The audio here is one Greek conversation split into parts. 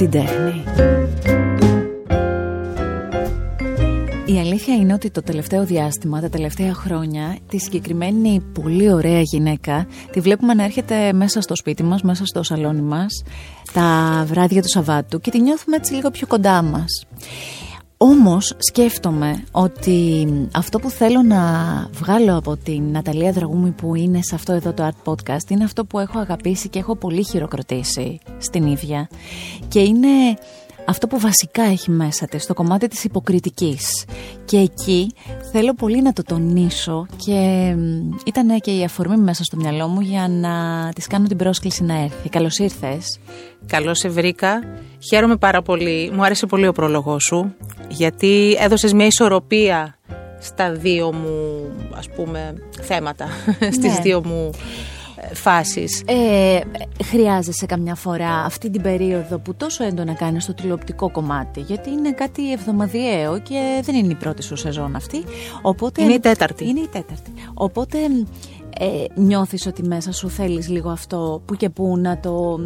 την τέχνη. Η αλήθεια είναι ότι το τελευταίο διάστημα, τα τελευταία χρόνια, τη συγκεκριμένη πολύ ωραία γυναίκα τη βλέπουμε να έρχεται μέσα στο σπίτι μας, μέσα στο σαλόνι μας, τα βράδια του Σαββάτου και τη νιώθουμε έτσι λίγο πιο κοντά μας. Όμως σκέφτομαι ότι αυτό που θέλω να βγάλω από την Ναταλία Δραγούμη που είναι σε αυτό εδώ το Art Podcast είναι αυτό που έχω αγαπήσει και έχω πολύ χειροκροτήσει στην ίδια. Και είναι αυτό που βασικά έχει μέσα της, το κομμάτι της υποκριτικής. Και εκεί θέλω πολύ να το τονίσω και ήταν και η αφορμή μέσα στο μυαλό μου για να της κάνω την πρόσκληση να έρθει. Καλώς ήρθες. Καλώς σε βρήκα. Χαίρομαι πάρα πολύ. Μου άρεσε πολύ ο πρόλογός σου, γιατί έδωσες μια ισορροπία στα δύο μου, ας πούμε, θέματα, στις ναι. δύο μου φάσεις. Ε, χρειάζεσαι καμιά φορά αυτή την περίοδο που τόσο έντονα κάνεις το τηλεοπτικό κομμάτι γιατί είναι κάτι εβδομαδιαίο και δεν είναι η πρώτη σου σεζόν αυτή. Οπότε, είναι η τέταρτη. Είναι η τέταρτη. Οπότε ε, νιώθεις ότι μέσα σου θέλεις λίγο αυτό που και που να το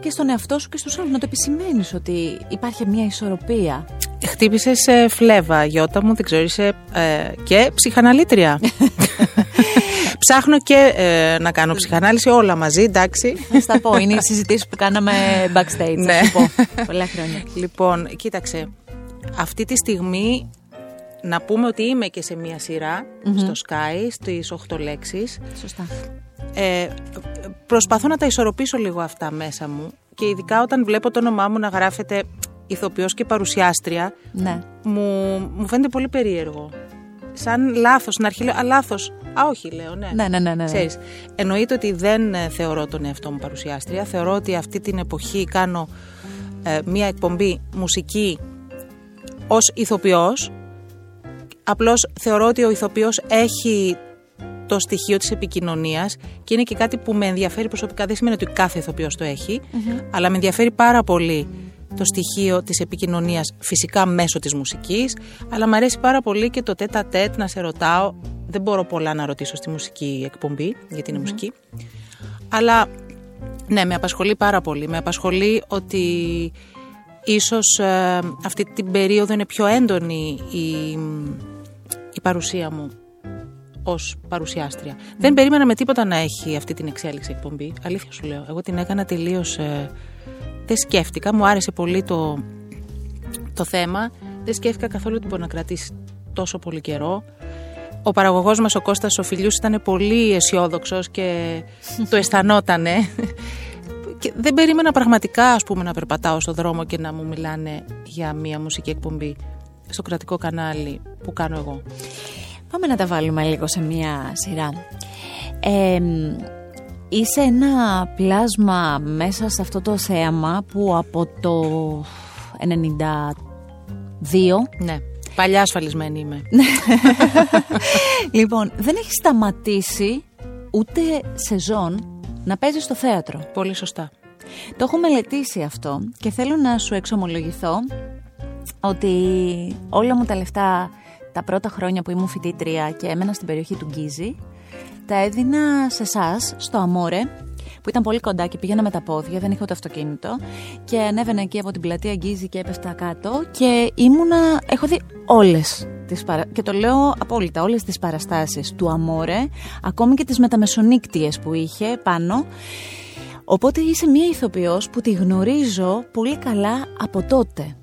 και στον εαυτό σου και στους άλλους να το επισημαίνεις ότι υπάρχει μια ισορροπία. Χτύπησες φλέβα, Γιώτα μου, δεν ξέρω, είσαι ε, και ψυχαναλήτρια. Ψάχνω και ε, να κάνω ψυχανάλυση όλα μαζί, εντάξει. Θα στα πω, είναι οι συζητήσεις που κάναμε backstage, ναι. θα πω, πολλά χρόνια. Λοιπόν, κοίταξε, αυτή τη στιγμή να πούμε ότι είμαι και σε μία στο Sky, στις 8 λέξεις. Σωστά. Ε, προσπαθώ να τα ισορροπήσω λίγο αυτά μέσα μου και ειδικά όταν βλέπω το όνομά μου να γράφεται ηθοποιός και παρουσιάστρια ναι. μου, μου φαίνεται πολύ περίεργο σαν λάθος. Στην αρχή λέω, Α, λάθος. Α, όχι, λέω, ναι. Ναι, ναι, ναι. ναι. Ξέρεις, εννοείται ότι δεν ε, θεωρώ τον εαυτό μου παρουσιάστρια. Θεωρώ ότι αυτή την εποχή κάνω ε, μία εκπομπή μουσική ως ηθοποιός. Απλώς θεωρώ ότι ο ηθοποιός έχει το στοιχείο της επικοινωνίας και είναι και κάτι που με ενδιαφέρει προσωπικά. Δεν σημαίνει ότι κάθε ηθοποιός το εχει αλλά με ενδιαφέρει πάρα πολύ το στοιχείο της επικοινωνίας φυσικά μέσω της μουσικής, αλλά μου αρέσει πάρα πολύ και το τέτα τέτ να σε ρωτάω. Δεν μπορώ πολλά να ρωτήσω στη μουσική εκπομπή, γιατί είναι μουσική. Αλλά ναι, με απασχολεί πάρα πολύ. Με απασχολεί ότι ίσως ε, αυτή την περίοδο είναι πιο έντονη η, η παρουσία μου ως παρουσιάστρια. Δεν περίμενα με τίποτα να έχει αυτή την εξέλιξη εκπομπή. Αλήθεια σου λέω. Εγώ την έκανα τελείως... Ε, δεν σκέφτηκα, μου άρεσε πολύ το, το θέμα. Δεν σκέφτηκα καθόλου ότι μπορεί να κρατήσει τόσο πολύ καιρό. Ο παραγωγός μας, ο Κώστας ο Φιλιούς, ήταν πολύ αισιόδοξος και το αισθανότανε. Και δεν περίμενα πραγματικά ας πούμε, να περπατάω στο δρόμο και να μου μιλάνε για μια μουσική εκπομπή στο κρατικό κανάλι που κάνω εγώ. Πάμε να τα βάλουμε λίγο σε μια σειρά. Ε, Είσαι ένα πλάσμα μέσα σε αυτό το θέαμα που από το 92... Ναι, παλιά ασφαλισμένη είμαι. λοιπόν, δεν έχεις σταματήσει ούτε σεζόν να παίζεις στο θέατρο. Πολύ σωστά. Το έχω μελετήσει αυτό και θέλω να σου εξομολογηθώ ότι όλα μου τα λεφτά τα πρώτα χρόνια που ήμουν φοιτήτρια και έμενα στην περιοχή του Γκίζη τα έδινα σε εσάς, στο Αμόρε, που ήταν πολύ κοντά και πήγαινα με τα πόδια, δεν είχα ούτε αυτοκίνητο. Και ανέβαινα εκεί από την πλατεία Γκίζη και έπεφτα κάτω. Και ήμουνα. Έχω δει όλες τις παρα... Και το λέω απόλυτα, όλες τις παραστάσεις του Αμόρε, ακόμη και τις μεταμεσονύκτιες που είχε πάνω. Οπότε είσαι μία ηθοποιός που τη γνωρίζω πολύ καλά από τότε.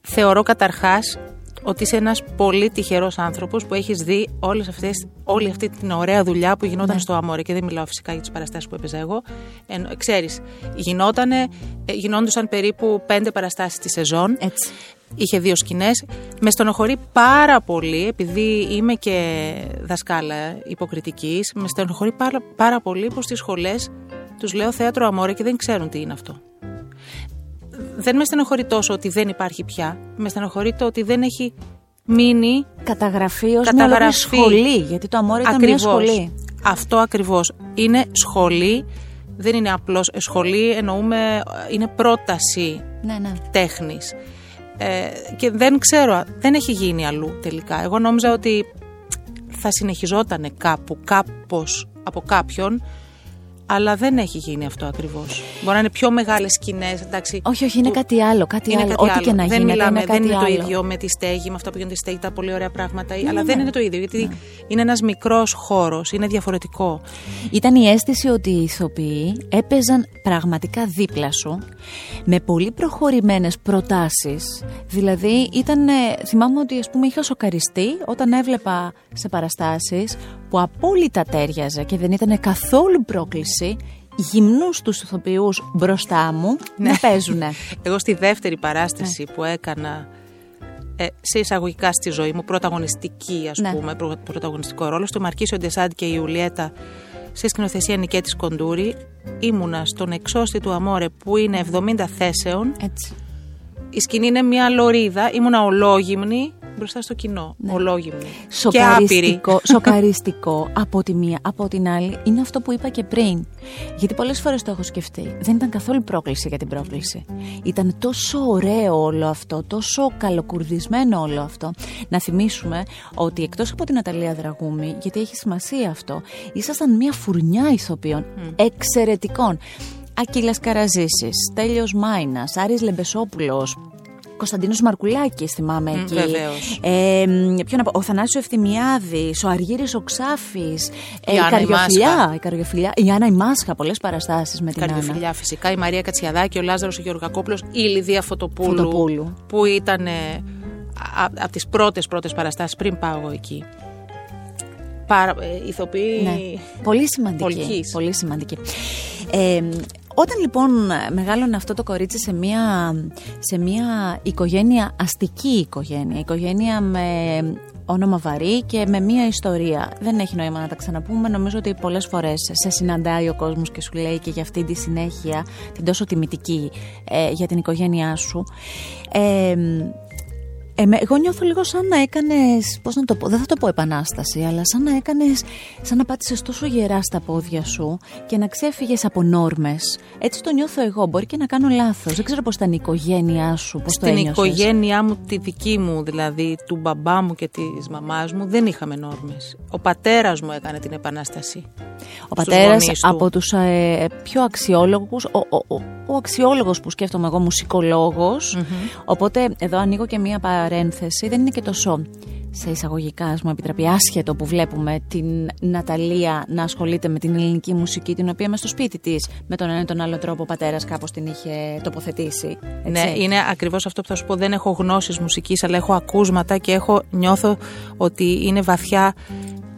Θεωρώ καταρχάς ότι είσαι ένας πολύ τυχερός άνθρωπος που έχεις δει όλες αυτές, όλη αυτή την ωραία δουλειά που γινόταν ναι. στο Αμόρε. Και δεν μιλάω φυσικά για τις παραστάσεις που έπαιζα εγώ. Ε, Ξέρεις, γινότανε, γινόντουσαν περίπου πέντε παραστάσεις τη σεζόν. Έτσι. Είχε δύο σκηνές. Με στενοχωρεί πάρα πολύ, επειδή είμαι και δασκάλα υποκριτικής, με στενοχωρεί πάρα, πάρα πολύ που στις σχολές τους λέω θέατρο Αμόρε και δεν ξέρουν τι είναι αυτό δεν με στενοχωρεί τόσο ότι δεν υπάρχει πια. Με στενοχωρεί το ότι δεν έχει μείνει καταγραφή ως μια σχολή. Γιατί το αμόρι ήταν μια σχολή. Αυτό ακριβώς. Είναι σχολή. Δεν είναι απλώς σχολή, εννοούμε είναι πρόταση ναι, ναι. τέχνης. Ε, και δεν ξέρω, δεν έχει γίνει αλλού τελικά. Εγώ νόμιζα ότι θα συνεχιζόταν κάπου, κάπως από κάποιον αλλά δεν έχει γίνει αυτό ακριβώς. Μπορεί να είναι πιο μεγάλες σκηνές. Όχι, όχι, είναι κάτι άλλο. Κάτι είναι άλλο. Κάτι Ό,τι άλλο. και να δεν γίνεται. Μιλάμε, είναι δεν κάτι είναι άλλο. το ίδιο με τη στέγη, με αυτά που γίνονται στη στέγη, τα πολύ ωραία πράγματα. αλλά ναι, δεν ναι. είναι το ίδιο, γιατί είναι ένας μικρός χώρος, είναι διαφορετικό. Ήταν η αίσθηση ότι οι ηθοποιοί έπαιζαν πραγματικά δίπλα σου με πολύ προχωρημένες προτάσεις. Δηλαδή ήταν, ε, θυμάμαι ότι ας πούμε είχα σοκαριστεί όταν έβλεπα σε παραστάσεις που απόλυτα τέριαζε και δεν ήταν καθόλου πρόκληση γυμνούς τους ηθοποιούς μπροστά μου Ναι. να παίζουνε. Εγώ στη δεύτερη παράσταση που έκανα ε, σε εισαγωγικά στη ζωή μου, πρωταγωνιστική ας Ναι. πούμε, προ, πρωταγωνιστικό ρόλο, στο Μαρκίσιο Ντεσάντ και η Ιουλιέτα σε σκηνοθεσία Νικέτης Κοντούρη, ήμουνα στον εξώστη του Αμόρε που είναι 70 θέσεων. Έτσι. Η σκηνή είναι μια λωρίδα, ήμουνα ολόγυμνη μπροστά στο κοινό. Ναι. Ολόγυμνη. Και άπειρη. Σοκαριστικό, σοκαριστικό από τη μία. Από την άλλη είναι αυτό που είπα και πριν. Γιατί πολλές φορές το έχω σκεφτεί. Δεν ήταν καθόλου πρόκληση για την πρόκληση. Ήταν τόσο ωραίο όλο αυτό, τόσο καλοκουρδισμένο όλο αυτό. Να θυμίσουμε ότι εκτός από την Αταλία Δραγούμη, γιατί έχει σημασία αυτό, ήσασταν μια φουρνιά ηθοποιών εξαιρετικών. Ακύλας Καραζήσης, Τέλειος Μάινας, Άρης Λεμπεσόπουλος, Κωνσταντίνος Μαρκουλάκης θυμάμαι εκεί. βεβαίως. Ε, μ, ποιο να πω, ο Θανάσης ο Ευθυμιάδης, ο Αργύρης ο Ξάφης, ε, Η η, Άννα η Καριοφιλιά, Μάσχα. η Καριοφιλιά, η Άννα η Μάσχα, πολλές παραστάσεις με την Άννα. Καρδιοφιλιά φυσικά, η Μαρία Κατσιαδάκη, ο Λάζαρος ο Γεωργακόπουλος, η Λιδία Φωτοπούλου, Φωτοπούλου. που ήταν ε, από τις πρώτες πρώτες παραστάσεις πριν πάω εγώ εκεί. Πάρα, ε, ηθοποιοί Ναι. Πολύ σημαντική. Πολκής. Πολύ σημαντική. Ε, όταν λοιπόν μεγάλωνε αυτό το κορίτσι σε μια, σε μια οικογένεια, αστική οικογένεια, οικογένεια με όνομα βαρύ και με μια ιστορία. Δεν έχει νόημα να τα ξαναπούμε. Νομίζω ότι πολλές φορές σε συναντάει ο κόσμος και σου λέει και για αυτή τη συνέχεια, την τόσο τιμητική ε, για την οικογένειά σου. Ε, ε, με- εγώ νιώθω λίγο σαν να έκανες. Πώς να το πω, δεν θα το πω επανάσταση, αλλά σαν να έκανες. σαν να πάτησες τόσο γερά στα πόδια σου και να ξέφυγες από νόρμες. Έτσι το νιώθω εγώ. Μπορεί και να κάνω λάθος. Δεν ξέρω πώς ήταν η οικογένειά σου, πώς το Στην ένιωσες. οικογένειά μου, τη δική μου δηλαδή, του μπαμπά μου και της μαμάς μου, δεν είχαμε νόρμες. Ο πατέρας μου έκανε την επανάσταση. Ο πατέρας γονείς του. από τους ε, πιο αξιόλογους, ο, ο, ο, ο αξιόλογος που σκέφτομαι εγώ, μουσικολόγος. Οπότε εδώ ανοίγω και μία παρένθεση. Δεν είναι και τόσο σε εισαγωγικά, ας μου επιτραπεί, άσχετο που βλέπουμε την Ναταλία να ασχολείται με την ελληνική μουσική, την οποία μες στο σπίτι της με τον ένα ή τον άλλο τρόπο ο πατέρας κάπως την είχε τοποθετήσει. Έτσι. Ναι, είναι ακριβώς αυτό που θα σου πω. Δεν έχω γνώσεις μουσικής, αλλά έχω ακούσματα και έχω, νιώθω ότι είναι βαθιά,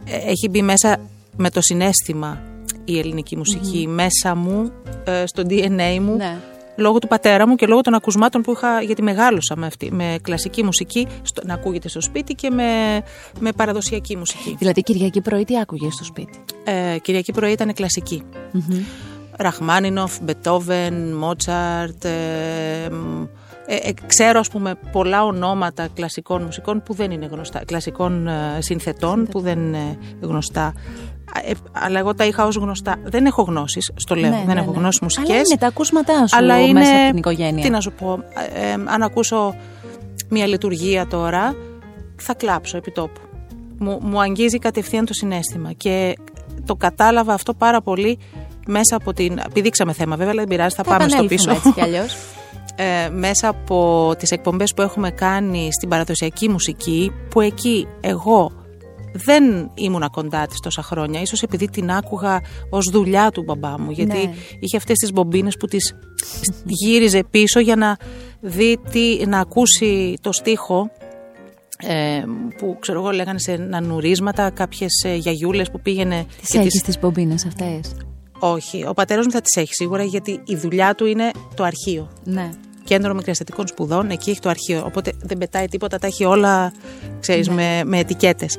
ε, έχει μπει μέσα με το συνέστημα η ελληνική μουσική μέσα μου, ε, στο DNA μου, Ναι. λόγω του πατέρα μου και λόγω των ακουσμάτων που είχα, γιατί μεγάλωσα με, αυτή, με κλασική μουσική, στο, να ακούγεται στο σπίτι και με, με παραδοσιακή μουσική. Δηλαδή, Κυριακή πρωί τι άκουγε στο σπίτι; Ε, Κυριακή πρωί ήταν κλασική. Ραχμάνινοφ, Μπετόβεν, Μότσαρτ. Ε, μ, ε, ε, ξέρω, ας πούμε, πολλά ονόματα κλασικών μουσικών που δεν είναι γνωστά. Κλασικών ε, συνθετών που δεν είναι γνωστά. Ε, αλλά εγώ τα είχα ως γνωστά. Δεν έχω γνώσεις, στο λέω. Ναι, δεν ναι, έχω ναι. γνώσεις μουσικές. Αλλά είναι τα ακούσματά σου αλλά είναι, μέσα από την οικογένεια. Τι να σου πω, ε, ε, αν ακούσω μια λειτουργία τώρα, θα κλάψω επί τόπου. Μου, μου αγγίζει κατευθείαν το συνέστημα και το κατάλαβα αυτό πάρα πολύ μέσα από την... Πηδήξαμε θέμα βέβαια, αλλά δεν πειράζει, θα, Θα πάμε στο επανέλθουμε πίσω. έτσι κι αλλιώς. Ε, μέσα από τις εκπομπές που έχουμε κάνει στην παραδοσιακή μουσική, που εκεί εγώ δεν ήμουνα κοντά της τόσα χρόνια, ίσως επειδή την άκουγα ως δουλειά του μπαμπά μου, γιατί Ναι. είχε αυτές τις μπομπίνες που τις γύριζε πίσω για να δει τι, να ακούσει το στίχο ε, που ξέρω εγώ λέγανε σε νανουρίσματα κάποιες ε, γιαγιούλες που πήγαινε Τις και έχεις τις- τις μπομπίνες αυτές; όχι, ο πατέρας μου θα τις έχει σίγουρα γιατί η δουλειά του είναι το αρχείο Ναι. Κέντρο μικρασιατικών σπουδών, εκεί έχει το αρχείο. Οπότε δεν πετάει τίποτα, τα έχει όλα, ξέρεις, με, με ετικέτες.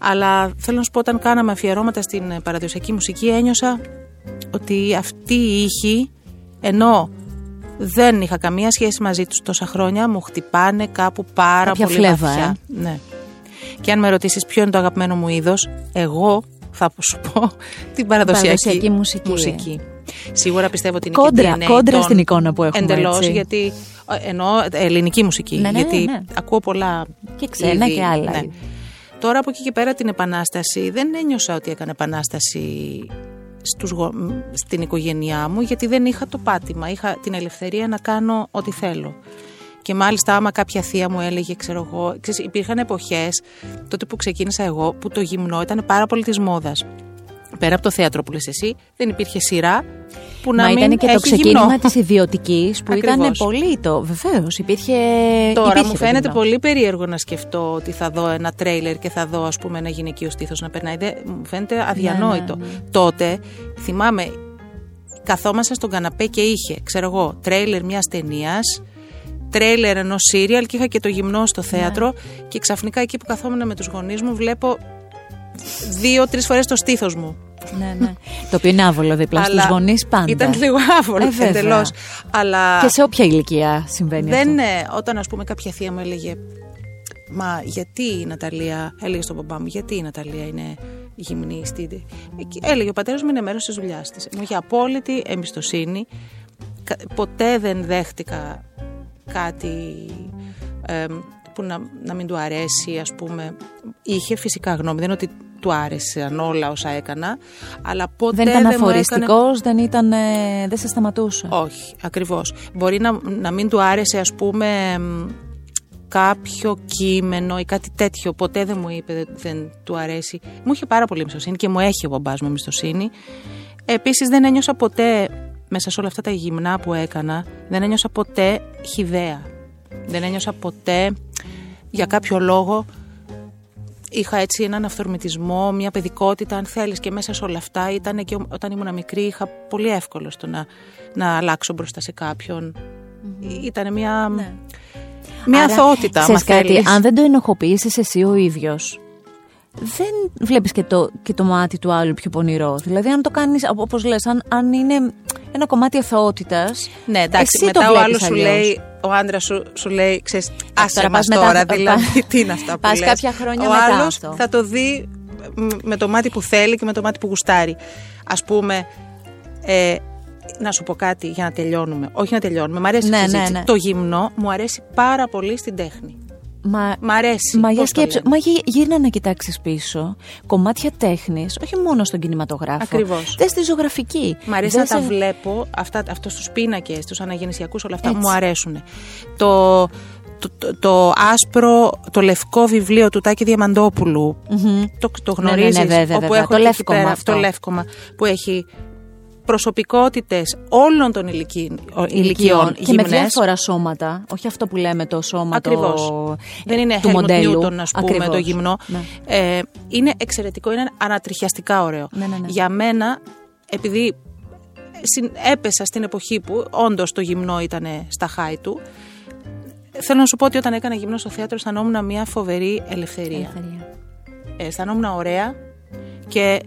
Αλλά θέλω να σου πω, όταν κάναμε αφιερώματα στην ε, παραδοσιακή μουσική, ένιωσα ότι αυτή η ήχη, ενώ δεν είχα καμία σχέση μαζί τους τόσα χρόνια, μου χτυπάνε κάπου πάρα Κάποια πολύ φλέβα, βαθιά. ε. Ναι. Και αν με ρωτήσεις ποιο είναι το αγαπημένο μου είδος, εγώ θα σου πω την παραδοσιακή, Παραδοσιακή μουσική. μουσική. Σίγουρα πιστεύω ότι είναι Κόντρα, και DNA κόντρα των- στην εικόνα που έχουμε, Εντελώς, έτσι. γιατί ε, εννοώ ε, ελληνική μουσική. Ναι, ναι, γιατί ναι. ακούω πολλά. Και ξένα είδη, και άλλα. ναι. Τώρα από εκεί και πέρα την επανάσταση δεν ένιωσα ότι έκανε επανάσταση στους, γο- μ, στην οικογένειά μου γιατί δεν είχα το πάτημα. Είχα την ελευθερία να κάνω ό,τι θέλω. Και μάλιστα άμα κάποια θεία μου έλεγε, ξέρω εγώ, ξέρεις, υπήρχαν εποχές τότε που ξεκίνησα εγώ που το γυμνό ήταν πάρα πολύ της μόδας. Πέρα από το θέατρο που λες εσύ, δεν υπήρχε σειρά που να Μα μην ήταν και το έχει ξεκίνημα γυμνό. της ιδιωτικής που ήταν Ακριβώς. πολύ το. Βεβαίως, υπήρχε. Τώρα υπήρχε μου το φαίνεται γυμνό. πολύ περίεργο να σκεφτώ ότι θα δω ένα τρέιλερ και θα δω ας πούμε ένα γυναικείο στήθος να περνάει. Δεν- μου φαίνεται αδιανόητο. ναι, ναι. Τότε θυμάμαι καθόμασταν στον καναπέ και είχε ξέρω εγώ τρέιλερ μιας ταινίας. Τρέιλερ ενός σύριαλ και είχα και το γυμνό στο θέατρο και ξαφνικά εκεί που καθόμουν με τους γονείς μου βλέπω δύο-τρεις φορές το στήθος μου. Ναι, ναι. το οποίο είναι άβολο δίπλα στους Αλλά γονείς πάντα. Ήταν λίγο άβολο Ε, βέβαια. εντελώς. Αλλά Και σε όποια ηλικία συμβαίνει δεν, αυτό. ε, όταν ας πούμε κάποια θεία μου έλεγε Μα γιατί η Ναταλία, έλεγε στον παπά μου, γιατί η Ναταλία είναι γυμνή στην. Εκεί Έλεγε ο πατέρας μου είναι μέρος της δουλειάς της. Μου είχε απόλυτη εμπιστοσύνη. Κα- Ποτέ δεν δέχτηκα κάτι ε, που να, να μην του αρέσει, ας πούμε. Είχε φυσικά γνώμη, δεν είναι ότι του άρεσαν όλα όσα έκανα, αλλά ποτέ Δεν ήταν μου έκανε- αφοριστικό, δεν, ήταν, ε, δεν σε σταματούσε. όχι, ακριβώς. Μπορεί να, να μην του άρεσε ας πούμε μ, κάποιο κείμενο ή κάτι τέτοιο. Ποτέ δεν μου είπε δεν, δεν του αρέσει. Μου είχε πάρα πολύ εμπιστοσύνη και μου έχει ο μπαμπάς μου εμπιστοσύνη. Επίσης δεν ένιωσα ποτέ μέσα σε όλα αυτά τα γυμνά που έκανα, δεν ένιωσα ποτέ χιδέα. Δεν ένιωσα ποτέ για κάποιο λόγο είχα έτσι έναν αυθορμητισμό, μια παιδικότητα αν θέλεις και μέσα σε όλα αυτά ήταν και όταν ήμουν μικρή είχα πολύ εύκολο στο να, να αλλάξω μπροστά σε κάποιον. Ήταν μια, Ναι. μια Άρα, αθωότητα, άμα ξέρεις κάτι, θέλεις. αν δεν το ενοχοποιήσεις εσύ ο ίδιος, δεν βλέπεις και το, και το μάτι του άλλου πιο πονηρός. Δηλαδή, αν το κάνεις, οπ- όπως λες, αν, αν είναι ένα κομμάτι αθωότητας, Ναι, εντάξει, εσύ μετά το ο βλέπεις άλλος σου αλλιώς. λέει, ο άντρας σου, σου λέει, ξέρεις, άσε τώρα μας πας μετά- τώρα, πα- δηλαδή, τι είναι αυτά που πας λες. κάποια χρόνια ο μετά άλλος αυτό. θα το δει μ, με το μάτι που θέλει και με το μάτι που γουστάρει. Ας πούμε, ε, να σου πω κάτι για να τελειώνουμε. Όχι να τελειώνουμε, μου αρέσει Ναι, η ναι, συζήτηση. ναι. Το γυμνό μου αρέσει πάρα πολύ στην τέχνη. Μα, Μ' αρέσει. Μα για πώς το σκέψου, λένε; μα γύ- γύρνα να κοιτάξεις πίσω κομμάτια τέχνης, όχι μόνο στον κινηματογράφο. Ακριβώς. Δες στη ζωγραφική. Μ' αρέσει Δες να τα σε- βλέπω, αυτά, αυτό στους πίνακες, τους αναγεννησιακούς, όλα αυτά Έτσι. μου αρέσουν. Το, το, το, το άσπρο, το λευκό βιβλίο του Τάκη Διαμαντόπουλου, Μμμ. το, το Ναι, ναι, ναι, γνωρίζεις, βέβαια, όπου βέβαια. έχω Το εκεί λεύκομα πέρα, αυτό. το λεύκομα που έχει προσωπικότητες όλων των ηλικίων, ηλικιών και με γυμνές. διάφορα σώματα. Όχι αυτό που λέμε το σώμα Ακριβώς. το... Δεν είναι του Helmut μοντέλου. Newton, ας πούμε, Ακριβώς. το γυμνό. Ναι. Ε, είναι εξαιρετικό, είναι ανατριχιαστικά ωραίο. Ναι, ναι, ναι. Για μένα, επειδή συν- έπεσα στην εποχή που όντως το γυμνό ήταν στα χάη του, θέλω να σου πω ότι όταν έκανα γυμνό στο θέατρο αισθανόμουν μια φοβερή ελευθερία. Ελευθερία. Ε, αισθανόμουν ωραία και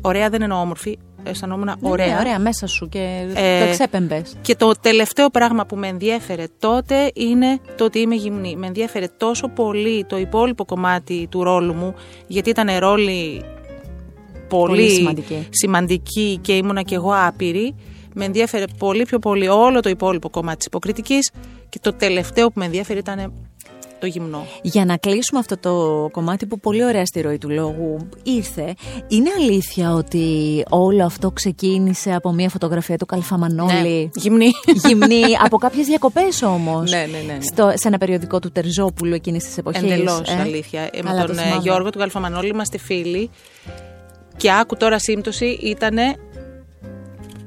ωραία δεν εννοώ όμορφη, αισθανόμουν Ναι, ωραία. ναι, ωραία, μέσα σου και Ε, το εξέπεμπες. Και το τελευταίο πράγμα που με ενδιέφερε τότε είναι το ότι είμαι γυμνή. Με ενδιέφερε τόσο πολύ το υπόλοιπο κομμάτι του ρόλου μου, γιατί ήταν ρόλοι πολύ, Πολύ σημαντικοί. σημαντικοί και ήμουνα και εγώ άπειρη. Με ενδιέφερε πολύ πιο πολύ όλο το υπόλοιπο κομμάτι της υποκριτικής και το τελευταίο που με ενδιέφερε ήταν το γυμνό. Για να κλείσουμε αυτό το κομμάτι που πολύ ωραία στη ροή του λόγου ήρθε, είναι αλήθεια ότι όλο αυτό ξεκίνησε από μια φωτογραφία του Καλφαμανόλη; Ναι, γυμνή. Γυμνή, από κάποιες διακοπές όμως. Ναι, ναι, ναι, ναι. Στο, σε ένα περιοδικό του Τερζόπουλου εκείνης της εποχής. Εντελώς αλήθεια. Ε, με Καλά, το τον ε, θυμάμαι. Γιώργο του Γαλφαμανόλη είμαστε φίλοι. Και άκου τώρα σύμπτωση, ήταν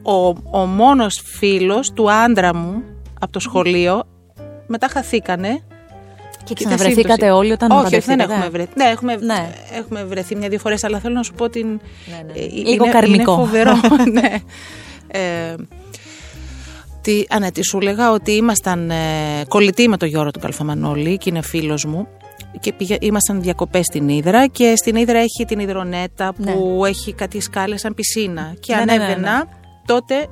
ο, ο μόνος φίλος του άντρα μου από το σχολείο. Μετά χαθήκανε. Και Κοίτα, ξαναβρεθήκατε σύμπτωση. όλοι όταν Όχι, όχι, δεν παντρευτήκατε. έχουμε βρεθεί. Ναι, έχουμε, Ναι. έχουμε βρεθεί μια-δύο φορές, αλλά θέλω να σου πω την. Ναι, ναι. ε, Λίγο είναι, καρμικό. Είναι φοβερό. ναι. Ε, τι, α, ναι, τι σου έλεγα ότι ήμασταν ε, κολλητοί με τον Γιώργο του Καλφαμανόλη και είναι φίλος μου και πήγα, ήμασταν διακοπές στην Ήδρα και στην Ήδρα έχει την υδρονέτα που έχει κάτι σκάλες σαν πισίνα και Ναι, ναι, ναι, ανέβαινα ναι. τότε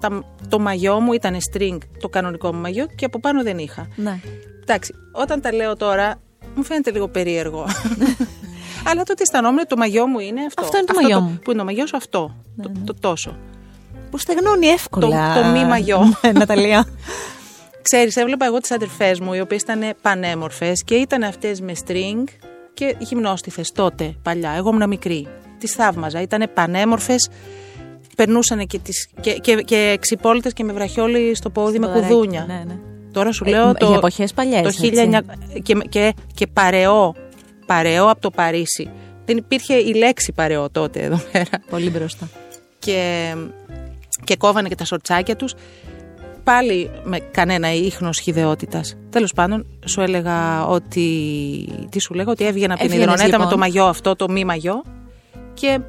τα, το μαγιό μου ήταν string, το κανονικό μου μαγιό και από πάνω δεν είχα. Ναι. Εντάξει, όταν τα λέω τώρα, μου φαίνεται λίγο περίεργο. Αλλά τότε αισθανόμουν ότι το μαγιό μου είναι αυτό. Αυτό είναι το μαγιό μου. Που είναι το μαγιό σου αυτό. το, το τόσο. Που στεγνώνει εύκολα. Το- το μη μαγιό. Ναι, Ναταλία. Ξέρεις, έβλεπα εγώ τις αδερφές μου, οι οποίες ήταν πανέμορφες και ήταν αυτές με string και γυμνόστιθες τότε, παλιά. Εγώ ήμουν μικρή. Τις θαύμαζα. Ήταν πανέμορφες περνούσαν και, τις, και, και, και ξυπόλυτες και με βραχιόλι στο πόδι με Ποδαράκι, κουδούνια. Ναι, ναι. Τώρα σου Ε, λέω για το, εποχές παλιές, το έτσι. 1900 και, και, και παρεό, παρεό από το Παρίσι. Δεν υπήρχε η λέξη παρεό τότε εδώ πέρα. Πολύ μπροστά. Και, και κόβανε και τα σορτσάκια τους. Πάλι με κανένα ίχνος χιδεότητας. Τέλος πάντων, σου έλεγα ότι... Τι σου λέγα, ότι έβγαινα από την Έβγαινες, υδρονέτα με λοιπόν. το μαγιό αυτό, το μη μαγιό. Και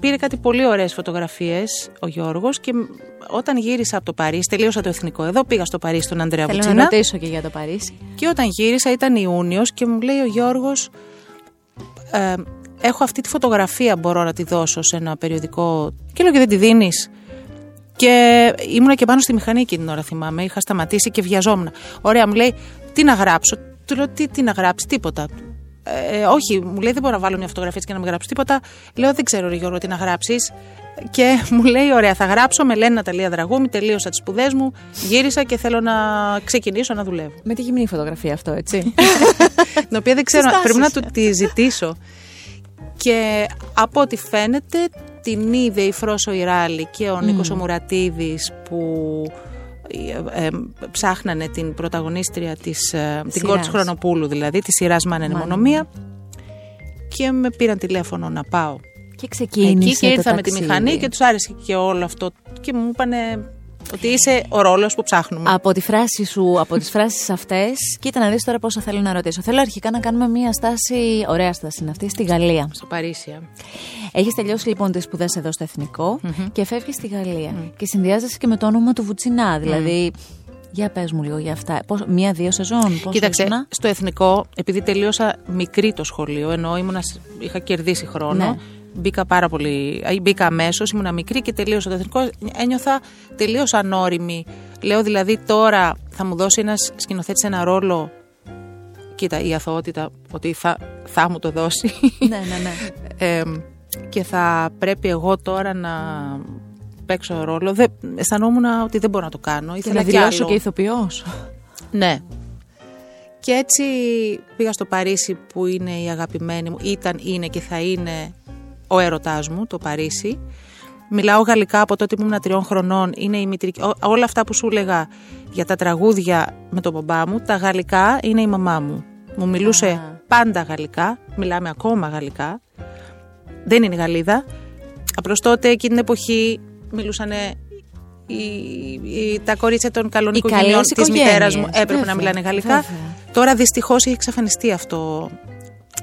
πήρε κάτι πολύ ωραίες φωτογραφίες ο Γιώργος και όταν γύρισα από το Παρίσι, τελείωσα το εθνικό εδώ, πήγα στο Παρίσι στον Ανδρέα Θέλω να Βουτσίνα. ρωτήσω και για το Παρίσι. Και όταν γύρισα ήταν Ιούνιος και μου λέει ο Γιώργος ε, έχω αυτή τη φωτογραφία μπορώ να τη δώσω σε ένα περιοδικό και λέω και δεν τη δίνεις και ήμουνα και πάνω στη μηχανή εκείνη την ώρα θυμάμαι είχα σταματήσει και βιαζόμουν. Ωραία μου λέει τι να γράψω του λέω τι, τι να γράψεις τίποτα ε, όχι, μου λέει δεν μπορώ να βάλω μια φωτογραφία έτσι και να μην γράψω τίποτα. Λέω δεν ξέρω, ρε Γιώργο, τι να γράψεις. Και μου λέει: Ωραία, θα γράψω. Με λένε Ναταλία Δραγούμη, τελείωσα τις σπουδές μου, γύρισα και θέλω να ξεκινήσω να δουλεύω. Με τη γυμνή φωτογραφία αυτό, έτσι. την οποία δεν ξέρω, Συστάσεις. πρέπει να του τη ζητήσω. Και από ό,τι φαίνεται την είδε η Φρόσο Ιράλη και ο Νίκος ο Μουρατίδης που ε, ε, ψάχνανε την πρωταγωνίστρια της, ε, την κόρη της Σειράς. Χρονοπούλου δηλαδή, της σειράς Μάνε Μάνε. Μονομία και με πήραν τηλέφωνο να πάω και ξεκίνησε εκεί και το ήρθα με τη ταξίδι. μηχανή και τους άρεσε και όλο αυτό και μου είπανε ότι είσαι ο ρόλος που ψάχνουμε. Από τη φράση σου, από τις φράσεις αυτές, κοίτα να δεις τώρα πόσα θέλω να ρωτήσω. Θέλω αρχικά να κάνουμε μία στάση, ωραία στάση είναι αυτή, στη Γαλλία. Στο Παρίσι. ε. Έχεις τελειώσει λοιπόν τις σπουδές εδώ στο εθνικο και φεύγεις στη Γαλλία. Και συνδυάζεσαι και με το όνομα του Βουτσινά, δηλαδή... Για πες μου λίγο για αυτά. Πώς, μία-δύο σεζόν, πώς Κοίταξε, ήσουνα; στο εθνικό, επειδή τελείωσα μικρή το σχολείο, ενώ ήμουνα, σ- είχα κερδίσει χρόνο, Ναι. Μπήκα πάρα πολύ, α, μπήκα αμέσως, ήμουνα μικρή και τελείωσα το εθνικό, ένιωθα τελείως ανώριμη. Λέω δηλαδή τώρα θα μου δώσει ένας σκηνοθέτης ένα ρόλο. Κοίτα, η αθωότητα ότι θα, θα μου το δώσει. ναι, ναι, ναι. Ε, και θα πρέπει εγώ τώρα να παίξω ρόλο. Δεν, αισθανόμουν ότι δεν μπορώ να το κάνω. Και Ήθελα να κι δηλώσω άλλο. και ηθοποιός. Ναι. Και έτσι πήγα στο Παρίσι που είναι η αγαπημένη μου, ήταν, είναι και θα είναι ο έρωτάς μου, το Παρίσι. Μιλάω γαλλικά από τότε που ήμουν τριών χρονών. Είναι η μητρική, ό- όλα αυτά που σου έλεγα για τα τραγούδια με τον μπαμπά μου, τα γαλλικά είναι η μαμά μου. Μου μιλούσε Α. πάντα γαλλικά, μιλάμε ακόμα γαλλικά. Δεν είναι Γαλλίδα. Απλώς τότε εκείνη την εποχή μιλούσαν τα κορίτσια των καλών Οι οικογενειών καλές της μητέρας μου. οικογένειες, Έπρεπε βέβαια, να μιλάνε γαλλικά. βέβαια. Τώρα δυστυχώς έχει εξαφανιστεί αυτό.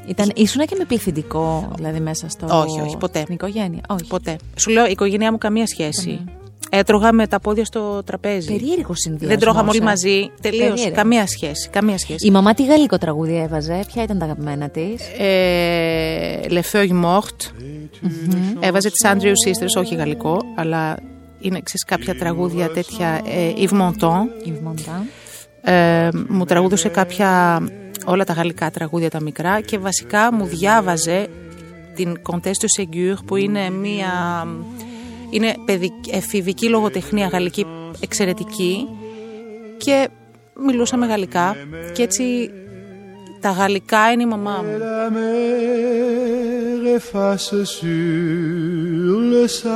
Ήταν, ήσουν και με πληθυντικό, δηλαδή μέσα στο. Όχι, όχι, ποτέ. Στην οικογένεια. Όχι. Ποτέ. Σου λέω, η οικογένειά μου καμία σχέση. Έτρωγα με τα πόδια στο τραπέζι. Περίεργος συνδυασμός. Δεν τρώγαμε όλοι μαζί. Τελείως. Περίεργος. Καμία σχέση. Καμία σχέση. Η μαμά τι γαλλικό τραγούδι έβαζε, ποια ήταν τα αγαπημένα της; Ε, Le Feuille Morte. Έβαζε τις Andrew Sisters, όχι γαλλικό, αλλά είναι ξέρεις, κάποια τραγούδια τέτοια. Ε, Yves Montand. Yves Montand. Ε, μου τραγούδωσε κάποια όλα τα γαλλικά τραγούδια τα μικρά και βασικά μου διάβαζε την Comtesse de Ségur που είναι μία είναι παιδική, εφηβική λογοτεχνία γαλλική εξαιρετική και μιλούσαμε γαλλικά και έτσι τα γαλλικά είναι η μαμά μου. La mer efface sur le sable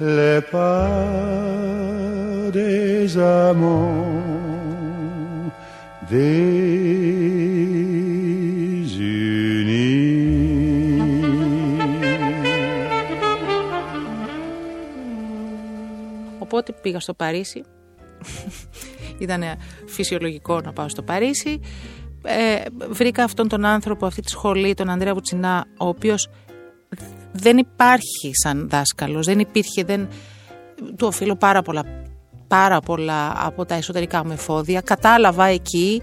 les pas des amants désunis. Οπότε πήγα στο Παρίσι. Ήταν φυσιολογικό να πάω στο Παρίσι. Ε, βρήκα αυτόν τον άνθρωπο, αυτή τη σχολή, τον Ανδρέα Βουτσινά, ο οποίος δεν υπάρχει σαν δάσκαλος, δεν υπήρχε, δεν... του οφείλω πάρα πολλά, πάρα πολλά από τα εσωτερικά μου εφόδια. Κατάλαβα εκεί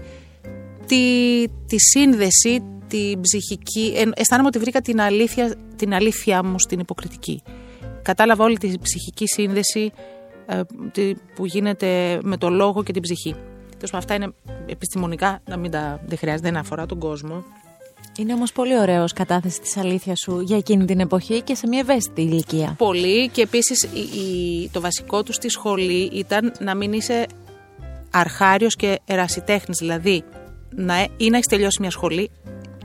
τη, τη σύνδεση, την ψυχική, ε, αισθάνομαι ότι βρήκα την αλήθεια, την αλήθεια μου στην υποκριτική. Κατάλαβα όλη τη ψυχική σύνδεση ε, τη- που γίνεται με το λόγο και την ψυχή. Τέλος πάντων, αυτά είναι επιστημονικά, να μην τα, δεν χρειάζεται, δεν αφορά τον κόσμο. Είναι όμως πολύ ωραίος κατάθεση της αλήθειας σου για εκείνη την εποχή και σε μια ευαίσθητη ηλικία. Πολύ και επίσης η- η- το βασικό του στη σχολή ήταν να μην είσαι αρχάριος και ερασιτέχνης, δηλαδή να, ε- ή να έχεις τελειώσει μια σχολή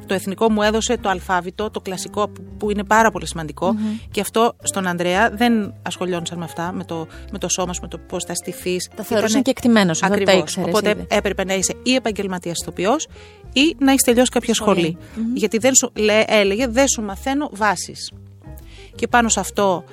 το εθνικό μου έδωσε το αλφάβητο, το κλασικό που- που είναι πάρα πολύ σημαντικό. Και αυτό στον Ανδρέα δεν ασχολιόντουσαν με αυτά, με το, με το σώμα σου, με το πώς θα στηθείς. Τα θεωρούσαν και εκτιμένος, αυτό τα Ακριβώς. ήξερες Οπότε ήδη. έπρεπε να είσαι ή επαγγελματίας ηθοποιός ή να έχεις τελειώσει κάποια σχολή. Γιατί δεν σου, λέ, έλεγε δεν σου μαθαίνω βάσεις. Και πάνω σε αυτό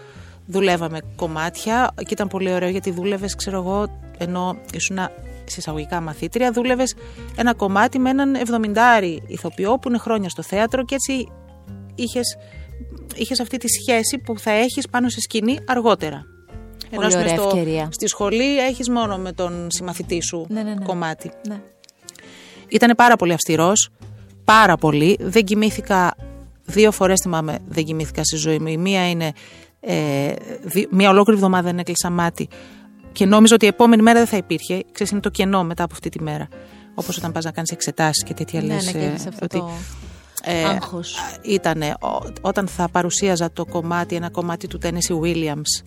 δουλεύαμε κομμάτια και ήταν πολύ ωραίο γιατί δούλευες, ξέρω εγώ, ενώ ήσουν σε εισαγωγικά μαθήτρια, δούλευες ένα κομμάτι με έναν 70 ηθοποιό που είναι χρόνια στο θέατρο και έτσι είχες, είχες αυτή τη σχέση που θα έχεις πάνω σε σκηνή αργότερα. Πολύ ας πούμε, ωραία στο- ευκαιρία. Στη σχολή έχεις μόνο με τον συμμαθητή σου Ναι, ναι, ναι. κομμάτι. Ναι. Ήταν πάρα πολύ αυστηρός, πάρα πολύ. Δεν κοιμήθηκα δύο φορές θυμάμαι, δεν κοιμήθηκα στη ζωή μου. Η μία είναι ε, δι- μία ολόκληρη εβδομάδα δεν έκλεισα μάτι και νόμιζα ότι η επόμενη μέρα δεν θα υπήρχε. Ξέρεις, είναι το κενό μετά από αυτή τη μέρα. Όπως όταν πας να κάνεις εξετάσεις και τέτοια Ναι, λες, ναι, και ε, έχεις αυτό ότι, το ε, άγχος. Ήτανε ό- όταν θα παρουσίαζα το κομμάτι, ένα κομμάτι του Tennessee Williams,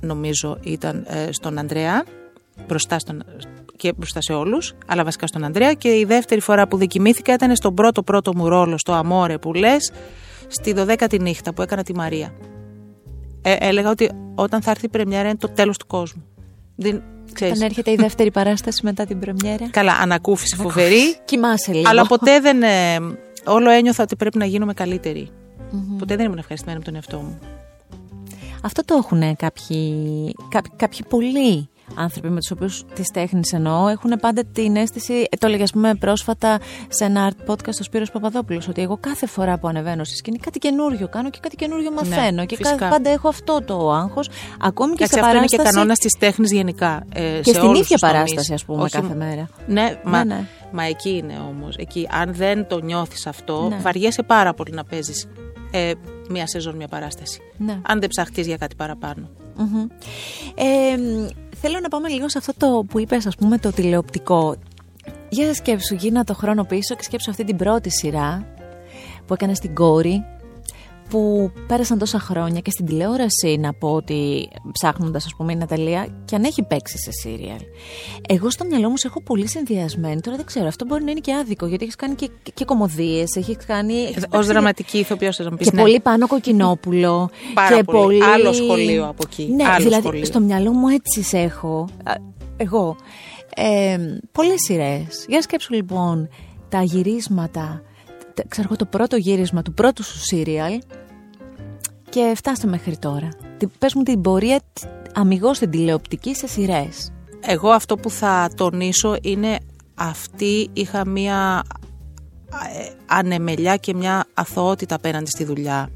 νομίζω ήταν ε, στον Ανδρέα, μπροστά στον, και μπροστά σε όλους, αλλά βασικά στον Ανδρέα και η δεύτερη φορά που δεν κοιμήθηκα ήταν στον πρώτο πρώτο μου ρόλο, στο Αμόρε που λες, στη 12η νύχτα που έκανα τη Μαρία. Ε, έλεγα ότι όταν θα έρθει η πρεμιέρα είναι το τέλος του κόσμου. Δεν, ξέρεις, Όταν έρχεται η δεύτερη παράσταση μετά την πρεμιέρα. καλά, ανακούφιση φοβερή, Κοιμάσαι λίγο. αλλά ποτέ δεν. ε, όλο ένιωθα ότι πρέπει να γίνουμε καλύτεροι. Ποτέ δεν ήμουν ευχαριστημένη με τον εαυτό μου. Αυτό το έχουν κάποιοι, κάποιοι, κάποιοι πολλοί άνθρωποι με τους οποίους τις τέχνης εννοώ έχουν πάντα την αίσθηση, ε, το έλεγε ας πούμε πρόσφατα σε ένα art podcast στο Σπύρος Παπαδόπουλος ότι εγώ κάθε φορά που ανεβαίνω στη σκηνή κάτι καινούριο κάνω και κάτι καινούριο μαθαίνω και Ναι, φυσικά. κα- πάντα έχω αυτό το άγχος ακόμη και Εντάξει, σε αυτό είναι παράσταση και κανόνας της τέχνης γενικά. Ε, και σε στην όλους ίδια τους τομείς. παράσταση ας πούμε Όχι- κάθε μέρα. Ναι, μα, ναι. μα εκεί είναι όμως. Εκεί, αν δεν το νιώθεις αυτό, Ναι. βαριέσαι πάρα πολύ να παίζεις ε, μία σεζόν, μία παράσταση. Ναι. Αν δεν ψαχτείς για κάτι παραπάνω. Μμμ. Ε, μ, θέλω να πάμε λίγο σε αυτό το που είπες ας πούμε το τηλεοπτικό Για σκέψου γύρνα το χρόνο πίσω και σκέψου αυτή την πρώτη σειρά που έκανες στην κόρη που πέρασαν τόσα χρόνια και στην τηλεόραση να πω ότι ψάχνοντας, ας πούμε, η Ναταλία και αν έχει παίξει σε σύριαλ. Εγώ στο μυαλό μου σε έχω πολύ συνδυασμένη. Τώρα δεν ξέρω, αυτό μπορεί να είναι και άδικο γιατί έχεις κάνει και, και, και κομμωδίες, έχεις κάνει. έχεις Ω παίξει δραματική ηθοποιός, θα μου πεις. και πολύ πάνω κοκκινόπουλο. Πάρα και πολύ. Άλλο σχολείο από εκεί. Ναι, Άλλο δηλαδή σχολείο. στο μυαλό μου έτσι σε έχω. α, Εγώ. Ε, Πολλές σειρές. Για σκέψου λοιπόν τα γυρίσματα. Τε- Ξέρω εγώ το πρώτο γύρισμα του πρώτου σου σύριαλ και φτάστε μέχρι τώρα. Τι- Πες μου την πορεία αμυγός στην τηλεοπτική σε σειρές. Εγώ αυτό που θα τονίσω είναι αυτή είχα μία ε, ανεμελιά και μια αθωότητα απέναντι στη δουλειά.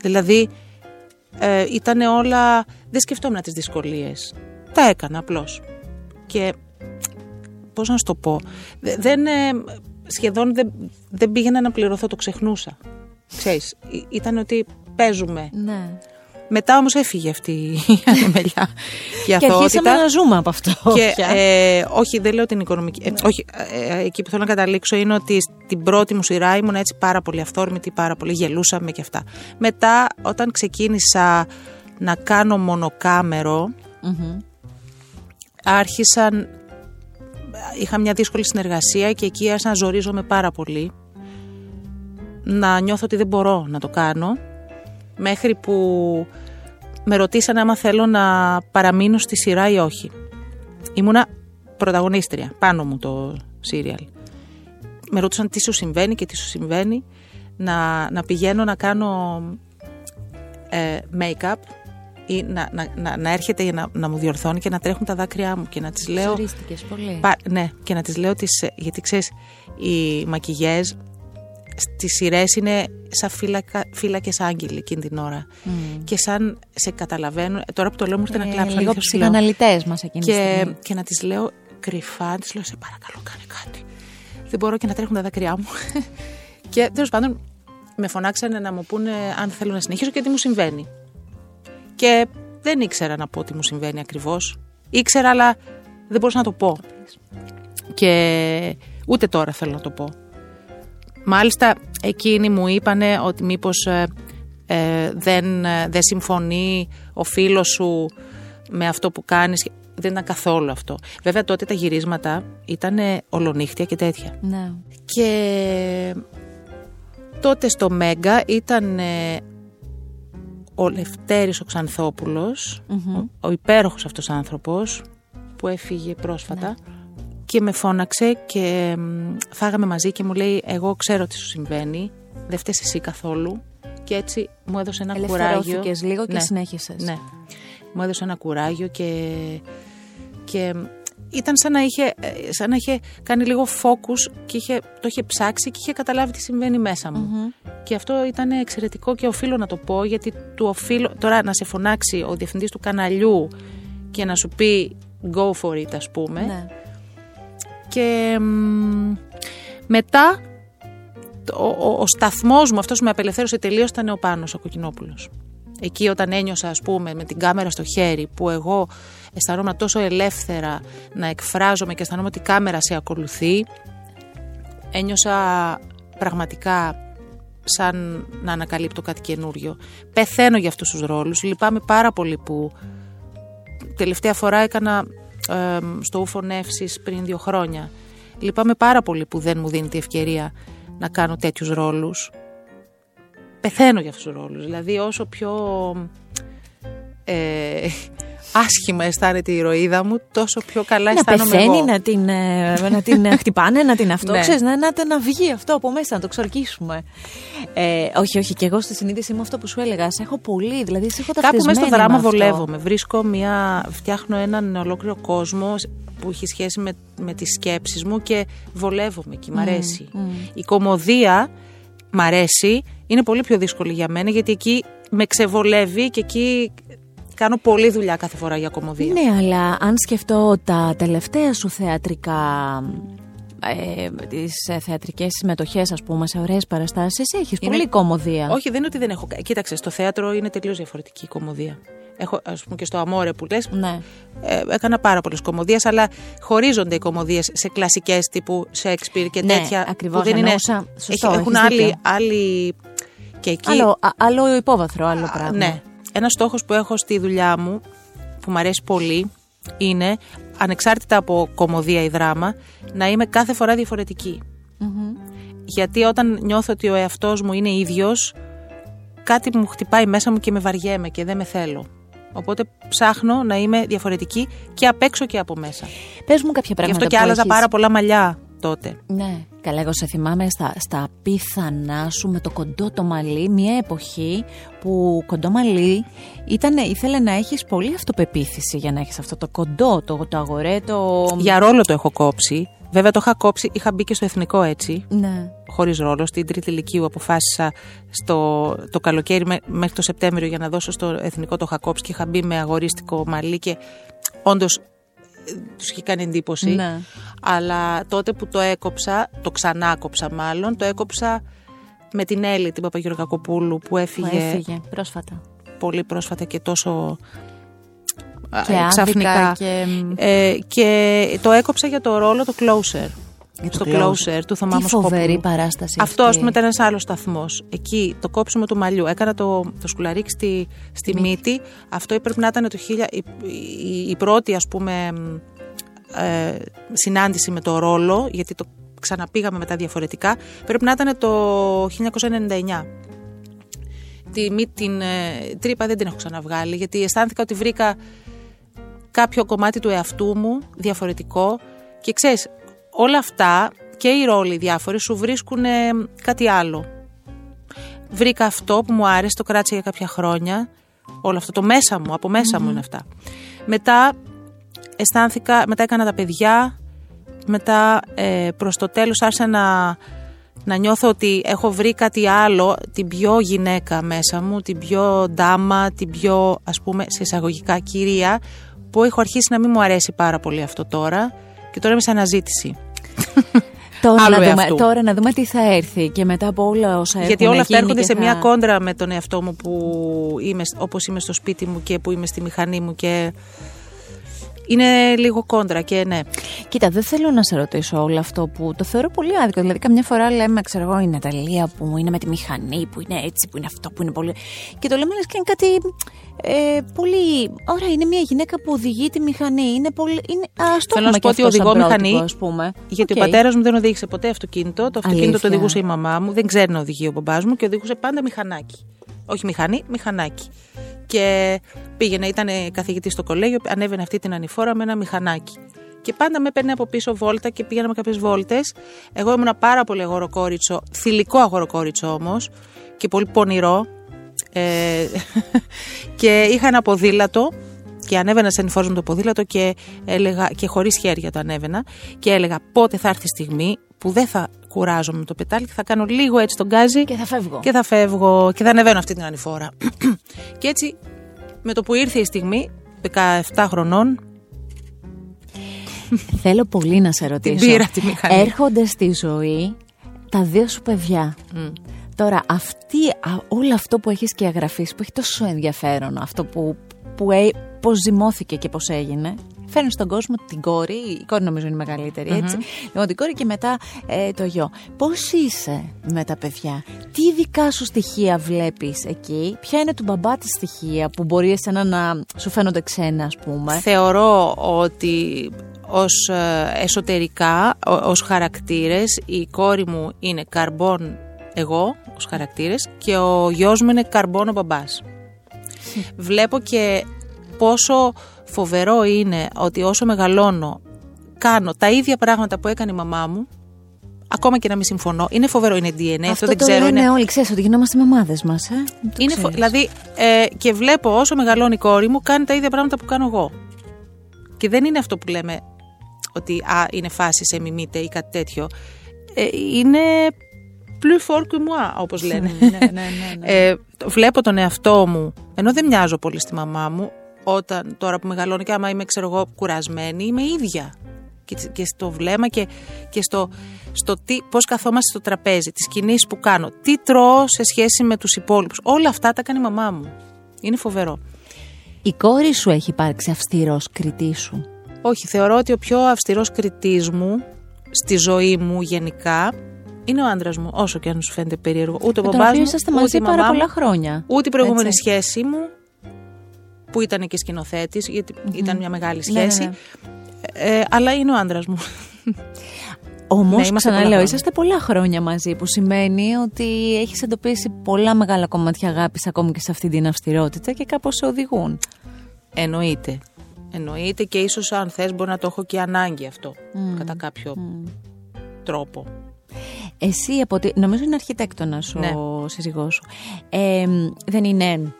Δηλαδή ε, ήταν όλα, δεν σκεφτόμουν τις δυσκολίες. Τα έκανα απλώς. Και πώς να σου το πω, δε- δεν, ε, σχεδόν δεν, δεν πήγαινα να πληρωθώ, το ξεχνούσα. Ξέρεις, ή- ήταν ότι παίζουμε. Ναι. Μετά όμως έφυγε αυτή η ανεμελιά και η Και αρχίσαμε αθωότητα. να ζούμε από αυτό. Και, πια. ε, όχι, δεν λέω την οικονομική. ε, όχι, ε, ε, εκεί που θέλω να καταλήξω είναι ότι στην πρώτη μου σειρά ήμουν έτσι πάρα πολύ αυθόρμητη, πάρα πολύ γελούσαμε και αυτά. Μετά, όταν ξεκίνησα να κάνω μονοκάμερο, Μμμ. άρχισαν. Είχα μια δύσκολη συνεργασία και εκεί άρχισα να ζορίζομαι πάρα πολύ. Να νιώθω ότι δεν μπορώ να το κάνω. Μέχρι που με ρωτήσανε άμα θέλω να παραμείνω στη σειρά ή όχι. Ήμουνα πρωταγωνίστρια, πάνω μου το σύριαλ. Με ρωτούσαν τι σου συμβαίνει και τι σου συμβαίνει. Να, να πηγαίνω να κάνω ε, make-up ή να, να, να, να έρχεται για να, να μου διορθώνει και να τρέχουν τα δάκρυά μου και να τις λέω... Ζορίστηκες πολύ. Πα- ναι, και να τις λέω τις, ε, γιατί ξέρεις, οι μακιγιές στις σειρές είναι σαν φύλακα, φύλακες άγγελοι εκείνη την ώρα. Και σαν σε καταλαβαίνουν, ε, τώρα που το λέω μου ήρθε να Ε, κλάψω. λίγο αλήθεια σου λέω. ψυχαναλυτές μας εκείνη τη Και, στιγμή. και να τις λέω κρυφά, να τις λέω σε παρακαλώ κάνε κάτι. Δεν μπορώ και να τρέχουν τα δάκρυά μου. και τέλος πάντων με φωνάξανε να μου πούνε αν θέλω να συνεχίσω και τι μου συμβαίνει. Και δεν ήξερα να πω τι μου συμβαίνει ακριβώς. Ήξερα αλλά δεν μπορούσα να το πω. Και ούτε τώρα θέλω να το πω. Μάλιστα εκείνοι μου είπανε ότι μήπως ε, ε, δεν, ε, δεν συμφωνεί ο φίλος σου με αυτό που κάνεις. δεν ήταν καθόλου αυτό. Βέβαια τότε τα γυρίσματα ήταν ολονύχτια και τέτοια. Ναι. Και τότε στο Μέγκα ήταν ε, ο Λευτέρης ο ξανθοπουλος ο, ο υπέροχος αυτός άνθρωπος που έφυγε πρόσφατα και με φώναξε και μ, φάγαμε μαζί και μου λέει εγώ ξέρω τι σου συμβαίνει, δεν φταίς εσύ καθόλου και έτσι μου έδωσε ένα κουράγιο. Ελευθερώθηκες λίγο και Ναι. συνέχισες. Ναι. Μου έδωσε ένα κουράγιο και, και ήταν σαν να, είχε, ε, σαν να είχε κάνει λίγο focus και είχε, το είχε ψάξει και είχε καταλάβει τι συμβαίνει μέσα μου. Και αυτό ήταν εξαιρετικό και οφείλω να το πω γιατί του οφείλω τώρα να σε φωνάξει ο διευθυντής του καναλιού και να σου πει go for it ας πούμε. Ναι. Και μ, μετά το- ο, ο, ο σταθμός μου, αυτός που με απελευθέρωσε τελείως ήταν ο Πάνος, ο Κοκκινόπουλος. Εκεί όταν ένιωσα ας πούμε με την κάμερα στο χέρι που εγώ αισθανόμουν τόσο ελεύθερα να εκφράζομαι και αισθανόμουν ότι η κάμερα σε ακολουθεί ένιωσα πραγματικά σαν να ανακαλύπτω κάτι καινούριο. Πεθαίνω για αυτούς τους ρόλους. Λυπάμαι πάρα πολύ που τελευταία φορά έκανα ε, στο Ούφο Νεύσης πριν δύο χρόνια. Λυπάμαι πάρα πολύ που δεν μου δίνει τη ευκαιρία να κάνω τέτοιους ρόλους. Πεθαίνω για αυτούς τους ρόλους. Δηλαδή όσο πιο ε, άσχημα αισθάνεται η ηρωίδα μου, τόσο πιο καλά Να αισθάνομαι πεθαίνει, εγώ. να την, ε, να την ε, χτυπάνε, να την αυτό. Ναι. Ξέρεις, να, να, να βγει αυτό από μέσα, να το ξορκίσουμε. Ε, όχι, όχι, και εγώ στη συνείδησή μου αυτό που σου έλεγα. Σε έχω πολύ, δηλαδή σε έχω Κάπου μέσα στο ταυτισμένη με δράμα αυτό. βολεύομαι. Βρίσκω μια, φτιάχνω έναν ολόκληρο κόσμο που έχει σχέση με, με τις σκέψεις μου και βολεύομαι και μ' αρέσει. Η κομμωδία μ' αρέσει, είναι πολύ πιο δύσκολη για μένα γιατί εκεί με ξεβολεύει και εκεί κάνω πολλή δουλειά κάθε φορά για κομμωδία. Ναι, αλλά αν σκεφτώ τα τελευταία σου θεατρικά ε, τις ε, θεατρικές συμμετοχές ας πούμε σε ωραίες παραστάσεις έχεις Είναι- πολύ κομμωδία Όχι, δεν είναι ότι δεν έχω. Κοίταξε, στο θέατρο είναι τελείως διαφορετική η κομμωδία. Έχω, ας πούμε, και στο Αμόρε που λες, ναι. ε, έκανα πάρα πολλές κομμωδίες, αλλά χωρίζονται οι κομμωδίες σε κλασικές τύπου Shakespeare και Ναι, τέτοια. ακριβώς, που δεν είναι. εννοούσα. Σωστό, έχουν έχεις άλλη, δίκιο. άλλη. Και εκεί. άλλο, α- άλλο υπόβαθρο, άλλο πράγμα Ναι. Ένας στόχος που έχω στη δουλειά μου, που μου αρέσει πολύ, είναι ανεξάρτητα από κομμωδία ή δράμα, να είμαι κάθε φορά διαφορετική. Γιατί όταν νιώθω ότι ο εαυτός μου είναι ίδιος, κάτι μου χτυπάει μέσα μου και με βαριέμαι και δεν με θέλω. Οπότε ψάχνω να είμαι διαφορετική και απ' έξω και από μέσα. Πες μου κάποια Γι' πράγματα αυτό και που άλλαζα έχεις- πάρα πολλά μαλλιά τότε. Ναι, καλά εγώ σε θυμάμαι στα, στα πιθανά σου με το κοντό το μαλλί Μια εποχή που κοντό μαλλί ήταν, ήθελε να έχεις πολύ αυτοπεποίθηση Για να έχεις αυτό το κοντό, το, το αγορέ, το... Για ρόλο το έχω κόψει. Βέβαια το είχα κόψει, είχα μπει και στο εθνικό έτσι. Ναι, χωρίς ρόλο. Στην τρίτη ηλικίου αποφάσισα στο, το καλοκαίρι μέ- μέχρι το Σεπτέμβριο για να δώσω στο εθνικό το Χακόψ και είχα μπει με αγορίστικο μαλλί και όντως τους είχε κάνει εντύπωση. Ναι. Αλλά τότε που το έκοψα, το ξανάκοψα μάλλον, το έκοψα με την Έλλη την Παπαγεωργακοπούλου που Μα έφυγε, έφυγε πρόσφατα πολύ πρόσφατα και τόσο α, Και άδικα ξαφνικά. και- Ε, και το έκοψα για το ρόλο το Closer. Για το στο Closer. Closer του Θωμά Τι Μοσκόπουλου. φοβερή παράσταση Αυτό, αυτή. ας πούμε, ήταν ένας άλλος σταθμός. Εκεί το κόψιμο του μαλλιού. Έκανα το, το σκουλαρίκι στη, στη μύτη. Αυτό έπρεπε να ήταν το χίλια, η, η, η πρώτη, ας πούμε, ε, συνάντηση με το ρόλο, γιατί το ξαναπήγαμε μετά διαφορετικά. Πρέπει να ήταν το 1999. Τη, μύ- την ε, τρύπα δεν την έχω ξαναβγάλει, γιατί αισθάνθηκα ότι βρήκα κάποιο κομμάτι του εαυτού μου διαφορετικό και ξέρεις, όλα αυτά και οι ρόλοι διάφοροι σου βρίσκουν ε, κάτι άλλο. Βρήκα αυτό που μου άρεσε, το κράτησα για κάποια χρόνια, όλο αυτό το μέσα μου, από μέσα μου είναι αυτά. Μετά αισθάνθηκα, μετά έκανα τα παιδιά, μετά ε, προς το τέλος άρχισα να, να νιώθω ότι έχω βρει κάτι άλλο, την πιο γυναίκα μέσα μου, την πιο ντάμα, την πιο ας πούμε σε εισαγωγικά κυρία, που έχω αρχίσει να μην μου αρέσει πάρα πολύ αυτό τώρα και τώρα είμαι σε αναζήτηση. Τώρα άλλου να, δούμε, εαυτού. τώρα να δούμε τι θα έρθει και μετά από όλα όσα Γιατί έχουν όλα αυτά γίνει έρχονται και σε θα- μια κόντρα με τον εαυτό μου που είμαι, όπως είμαι στο σπίτι μου και που είμαι στη μηχανή μου και είναι λίγο κόντρα και ναι. Κοίτα, δεν θέλω να σε ρωτήσω όλο αυτό που το θεωρώ πολύ άδικο. Δηλαδή, καμιά φορά λέμε, ξέρω εγώ, η Ναταλία που είναι με τη μηχανή, που είναι έτσι, που είναι αυτό, που είναι πολύ. Και το λέμε λες και είναι κάτι ε, πολύ. Ωραία, είναι μια γυναίκα που οδηγεί τη μηχανή. Είναι πολύ. Είναι... Ας το Θέλω να έχουμε σου και πω ότι αυτό σαν οδηγώ πρότυπο, μηχανή, ας πούμε. Γιατί Οκ. ο πατέρας μου δεν οδήγησε ποτέ αυτοκίνητο. Το αυτοκίνητο Αλήθεια. το οδηγούσε η μαμά μου. Δεν ξέρει να οδηγεί ο μπαμπάς μου και οδηγούσε πάντα μηχανάκι. Όχι μηχανή, μηχανάκι. Και πήγαινε, ήταν καθηγητής στο κολέγιο, ανέβαινε αυτή την ανηφόρα με ένα μηχανάκι. Και πάντα με έπαιρνε από πίσω βόλτα και πήγαμε κάποιες βόλτες. Εγώ ήμουν πάρα πολύ αγοροκόριτσο, θηλυκό αγοροκόριτσο όμως και πολύ πονηρό. Ε, και είχα ένα ποδήλατο και ανέβαινα σε ανηφόρο με το ποδήλατο και, έλεγα, και χωρίς χέρια το ανέβαινα και έλεγα πότε θα έρθει η στιγμή που δεν θα κουράζομαι με το πετάλι και θα κάνω λίγο έτσι τον γκάζι Και θα φεύγω. και θα φεύγω και θα ανεβαίνω αυτή την ανηφόρα. και έτσι με το που ήρθε η στιγμή, 17 χρονών, Θέλω πολύ να σε ρωτήσω. πήρα τη μηχανή. Έρχονται στη ζωή τα δύο σου παιδιά. Τώρα, αυτή, α, όλο αυτό που έχεις και αγραφείς, που έχει τόσο ενδιαφέρον, αυτό που, που ε, πώς ζυμώθηκε και πώς έγινε, φέρνει στον κόσμο την κόρη, η κόρη νομίζω είναι η μεγαλύτερη, έτσι. Λοιπόν, την κόρη και μετά ε, το γιο. Πώς είσαι με τα παιδιά, τι δικά σου στοιχεία βλέπεις εκεί, ποια είναι του μπαμπά της στοιχεία που μπορεί εσένα να σου φαίνονται ξένα, ας πούμε; Θεωρώ ότι ως ε, εσωτερικά, ο- ως χαρακτήρες, η κόρη μου είναι καρμπόν εγώ, ως χαρακτήρες, και ο γιος μου είναι καρμπόν ο μπαμπάς. Βλέπω και πόσο φοβερό είναι ότι όσο μεγαλώνω κάνω τα ίδια πράγματα που έκανε η μαμά μου, ακόμα και να μην συμφωνώ. Είναι φοβερό, είναι DNA, αυτό, Αυτό δεν το ξέρω. λένε είναι- όλοι, ξέρεις ότι γινόμαστε μαμάδες μας, ε; Το είναι φο- ξέρεις. δηλαδή, ε, και βλέπω όσο μεγαλώνει η κόρη μου, κάνει τα ίδια πράγματα που κάνω εγώ. Και δεν είναι αυτό που λέμε ότι α, είναι φάση σε μιμείτε ή κάτι τέτοιο. Ε, είναι plus fort que moi, όπως λένε. ναι, ναι, ναι, ναι. Ε, το- βλέπω τον εαυτό μου, ενώ δεν μοιάζω πολύ στη μαμά μου, όταν τώρα που μεγαλώνω και άμα είμαι, ξέρω εγώ, κουρασμένη, είμαι ίδια. Και, και στο βλέμμα και, και στο, στο τι, πώς καθόμαστε στο τραπέζι, τις κινήσεις που κάνω, τι τρώω σε σχέση με τους υπόλοιπους. Όλα αυτά τα κάνει η μαμά μου. Είναι φοβερό. Η κόρη σου έχει υπάρξει αυστηρός κριτής σου; Όχι, θεωρώ ότι ο πιο αυστηρός κριτής μου στη ζωή μου γενικά είναι ο άντρας μου, όσο και αν σου φαίνεται περίεργο. Ούτε ο Με τον μπαμπάς οποίο μου, είσαστε ούτε μαζί η πάρα μαμά πολλά μου, χρόνια. Ούτε η προηγούμενη Έτσι. σχέση μου, που ήταν και σκηνοθέτης, γιατί ήταν μια μεγάλη Ναι, ναι, σχέση. ναι. Ε, αλλά είναι ο άντρας μου. Όμως, Ναι, είμαστε πολλά ξαναλέω, χρόνια. είσαστε πολλά χρόνια μαζί, που σημαίνει ότι έχεις εντοπίσει πολλά μεγάλα κομμάτια αγάπης ακόμη και σε αυτή την αυστηρότητα και κάπως σε οδηγούν. Εννοείται. Εννοείται και ίσως αν θες μπορεί να το έχω και ανάγκη αυτό. Κατά κάποιο τρόπο. Εσύ, από τη... νομίζω είναι αρχιτέκτονας Ναι. ο σύζυγός σου. Ε, δεν είναι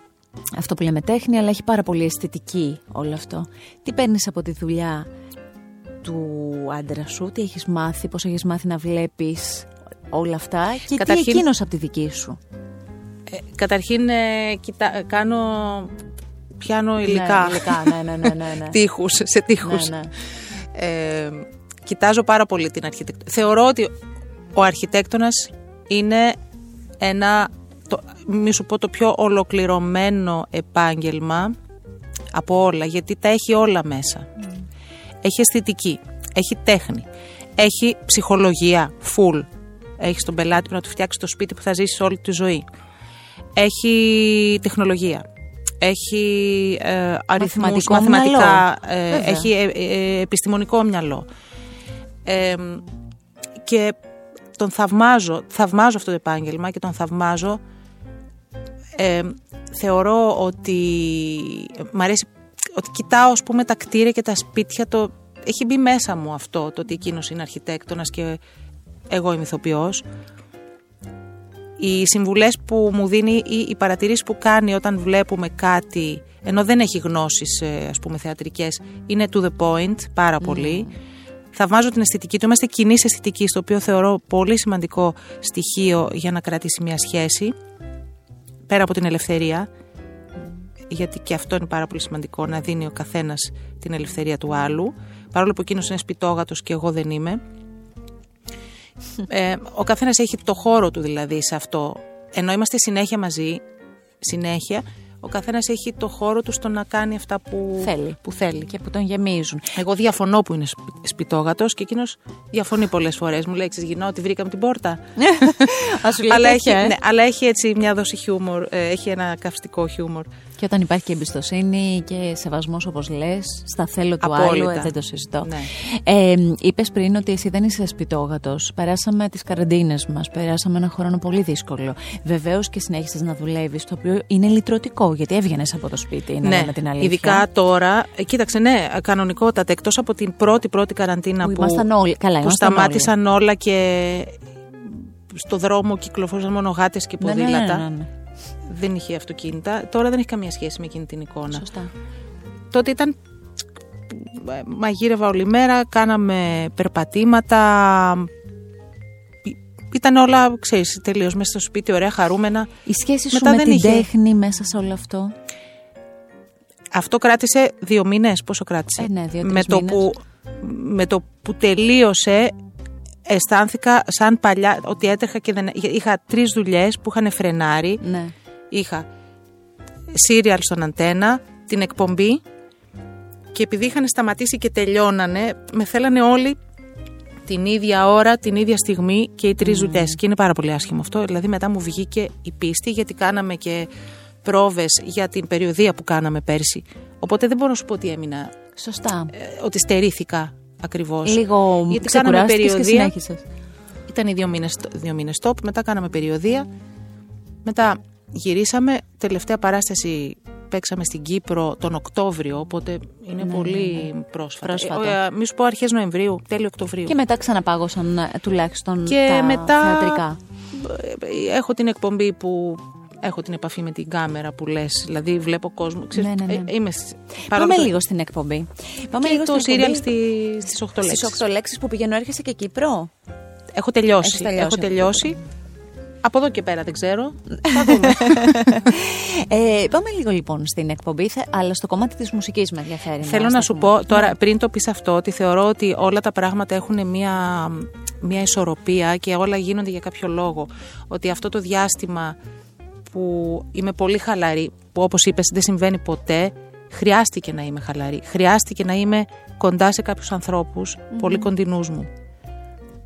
αυτό που λέμε τέχνη, αλλά έχει πάρα πολύ αισθητική όλο αυτό. Τι παίρνεις από τη δουλειά του άντρα σου, τι έχεις μάθει, πώς έχεις μάθει να βλέπεις όλα αυτά και Καταρχήν- τι εκείνος από τη δική σου; Ε, καταρχήν ε, κοιτά, ε, κάνω πιάνω υλικά. Ναι, υλικά, ναι, ναι, ναι, ναι, ναι. τείχους, σε τείχους. Ναι, ναι. Ε, κοιτάζω πάρα πολύ την αρχιτεκτονική. Θεωρώ ότι ο αρχιτέκτονας είναι ένα, το, μη σου πω το πιο ολοκληρωμένο επάγγελμα από όλα, γιατί τα έχει όλα μέσα. Έχει αισθητική, έχει τέχνη, έχει ψυχολογία, full. Έχεις τον πελάτη που να του φτιάξει το σπίτι που θα ζήσεις όλη τη ζωή. Έχει τεχνολογία. Έχει ε, αριθμούς, Μαθηματικό μαθηματικά, μυαλό. ε, Βέβαια. έχει ε, ε, επιστημονικό μυαλό. Ε, και τον θαυμάζω, θαυμάζω αυτό το επάγγελμα και τον θαυμάζω. Ε, θεωρώ ότι μ' αρέσει ότι κοιτάω ας πούμε τα κτίρια και τα σπίτια το, έχει μπει μέσα μου αυτό το ότι εκείνος είναι αρχιτέκτονας και εγώ είμαι ηθοποιός. Οι συμβουλές που μου δίνει ή οι παρατηρήσεις που κάνει όταν βλέπουμε κάτι ενώ δεν έχει γνώσεις ε, ας πούμε θεατρικές είναι to the point πάρα πολύ. Θαυμάζω την αισθητική του. Είμαστε κοινή αισθητική το οποίο θεωρώ πολύ σημαντικό στοιχείο για να κρατήσει μια σχέση πέρα από την ελευθερία γιατί και αυτό είναι πάρα πολύ σημαντικό να δίνει ο καθένας την ελευθερία του άλλου. Παρόλο που εκείνος είναι σπιτόγατος και εγώ δεν είμαι ε, ο καθένας έχει το χώρο του δηλαδή σε αυτό. Ενώ είμαστε συνέχεια μαζί συνέχεια ο καθένας έχει το χώρο του στο να κάνει αυτά που Θέλει. Που θέλει. Και που τον γεμίζουν. Εγώ διαφωνώ που είναι σπιτόγατος και εκείνος διαφωνεί πολλές φορές. Μου λέει: Γινώ ότι βρήκαμε την πόρτα. Α σου λέει αλλά, έχει, τέτοια, ε. ναι, αλλά έχει έτσι μια δόση χιούμορ. ε, έχει ένα καυστικό χιούμορ. Και όταν υπάρχει και εμπιστοσύνη και σεβασμός όπως λες, στα θέλω του Απόλυτα. άλλου, ε, δεν το συζητώ. Ναι. Ε, Είπες πριν ότι εσύ δεν είσαι σπιτόγατος. Περάσαμε τις καραντίνες μας, περάσαμε ένα χρόνο πολύ δύσκολο. Βεβαίως και συνέχισες να δουλεύεις, το οποίο είναι λυτρωτικό, γιατί έβγαινες από το σπίτι, να ναι, λέμε την αλήθεια. ειδικά τώρα. ε, Κοίταξε, ναι, κανονικότατα. Εκτός από την πρώτη πρώτη καραντίνα Που που, ήμασταν όλοι. Καλά, που ήμασταν σταμάτησαν όλα και στο δρόμο κυκλοφορούσαν μόνο γάτες και Ναι, ναι, ναι, ποδήλατα. ναι, ναι. Δεν είχε αυτοκίνητα. Τώρα δεν έχει καμία σχέση με εκείνη την εικόνα. Σωστά. Τότε ήταν. ε, Μαγείρευα όλη μέρα, κάναμε περπατήματα. Ήταν όλα, ξέρεις, τελείως μέσα στο σπίτι, ωραία, χαρούμενα. Η σχέση σου Μετά με δεν την είχε. τέχνη μέσα σε όλο αυτό; Αυτό κράτησε δύο μήνες. Πόσο κράτησε; Ε, ναι, δύο-τρεις με, το μήνες. που, με το που τελείωσε, αισθάνθηκα σαν παλιά ότι έτρεχα και δεν. Είχα τρεις δουλειές που είχαν φρενάρει. Ναι. Είχα σύριαλ στον αντένα, την εκπομπή και επειδή είχαν σταματήσει και τελειώνανε, με θέλανε όλοι την ίδια ώρα, την ίδια στιγμή και οι τρεις Mm. δουλειέ. Και είναι πάρα πολύ άσχημο αυτό. Δηλαδή, μετά μου βγήκε η πίστη γιατί κάναμε και πρόβες για την περιοδία που κάναμε πέρσι. Οπότε δεν μπορώ να σου πω ότι έμεινα, Σωστά. ε, ότι στερήθηκα ακριβώς. Λίγο Γιατί κάναμε ξεκουράστηκες και περιοδία. συνέχισες. Ήταν οι δύο μήνες, δύο μήνες stop, μετά κάναμε περιοδία, μετά γυρίσαμε, τελευταία παράσταση παίξαμε στην Κύπρο τον Οκτώβριο, οπότε είναι πολύ πρόσφατα. Ναι, Πρόσφατα. Ε, ε, μη σου πω αρχές Νοεμβρίου, τέλειο Οκτωβρίου. Και μετά ξαναπάγωσαν ε, τουλάχιστον Και τα μετά- θεατρικά. Ε, Έχω την εκπομπή που έχω την επαφή με την κάμερα που λες, δηλαδή βλέπω κόσμο. Ξέρεις, Ναι, ναι, ναι. ε, είμαι σ- Πάμε παρόλο το- λίγο στην εκπομπή. Πάμε και λίγο το στην σύριαλ εκπομπή. στη, στις 8 λέξεις. Στις 8 λέξεις που πηγαίνω έρχεσαι και Κύπρο; Έχω τελειώσει. Έχεις τελειώσει. Έχω τελειώσει. Από εδώ και πέρα δεν ξέρω. Θα δούμε. Ε, πάμε λίγο λοιπόν στην εκπομπή, θε- αλλά στο κομμάτι της μουσικής με ενδιαφέρει. Θέλω να σου πω τώρα, πριν το πεις αυτό, ότι θεωρώ ότι όλα τα πράγματα έχουν μια, μια ισορροπία και όλα γίνονται για κάποιο λόγο. Ότι αυτό το διάστημα που είμαι πολύ χαλαρή, που όπως είπες δεν συμβαίνει ποτέ, χρειάστηκε να είμαι χαλαρή. Χρειάστηκε να είμαι κοντά σε κάποιους ανθρώπους, πολύ κοντινούς μου.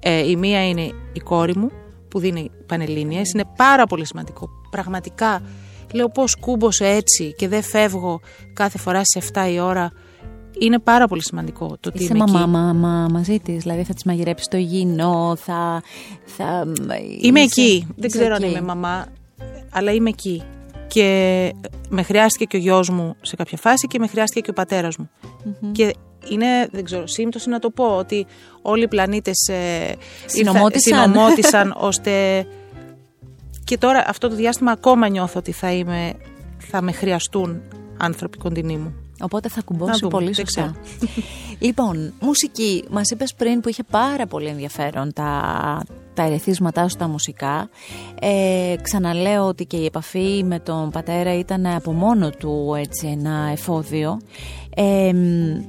Ε, η μία είναι η κόρη μου, που δίνει πανελλήνιες. Είναι πάρα πολύ σημαντικό. Πραγματικά, λέω πώς κούμπωσε έτσι και δεν φεύγω κάθε φορά στις 7 η ώρα. Είναι πάρα πολύ σημαντικό το ότι Είσαι είμαι μαμά, εκεί. μαμά μαζί της, δηλαδή θα της μαγειρέψεις το υγιεινό, θα. θα Είμαι είσαι- εκεί. Δεν είσαι ξέρω αν εκεί. είμαι μαμά, αλλά είμαι εκεί. Και με χρειάστηκε και ο γιος μου σε κάποια φάση και με χρειάστηκε και ο πατέρας μου. Και είναι, δεν ξέρω, σύμπτωση να το πω, ότι όλοι οι πλανήτες ε, ήρθα- Συνομώτησαν. συνομώτησαν ώστε... Και τώρα αυτό το διάστημα ακόμα νιώθω ότι θα, είμαι, θα με χρειαστούν άνθρωποι κοντινοί μου. Οπότε θα Να κουμπώσει δούμε, πολύ δεν σωστά. λοιπόν, μουσική. Μας είπες πριν που είχε πάρα πολύ ενδιαφέρον τα, τα ερεθίσματά σου τα μουσικά. Ε, ξαναλέω ότι και η επαφή με τον πατέρα ήταν από μόνο του έτσι ένα εφόδιο. Ε, μ,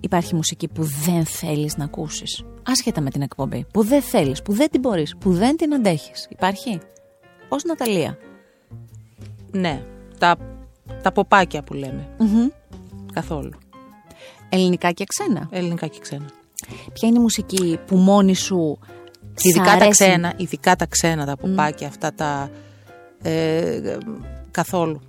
υπάρχει μουσική που δεν θέλεις να ακούσεις. Άσχετα με την εκπομπή. Που δεν θέλεις, που δεν την μπορείς, που δεν την αντέχεις. Υπάρχει; Ως Ναταλία. Ναι, τα, τα ποπάκια που λέμε. Μμμ. Καθόλου. Ελληνικά και ξένα. Ελληνικά και ξένα. Ποια είναι η μουσική που μόνη σου σ' Ειδικά τα αρέσει; ξένα, ειδικά τα ξένα, τα ποπάκια αυτά τα. Ε, καθόλου.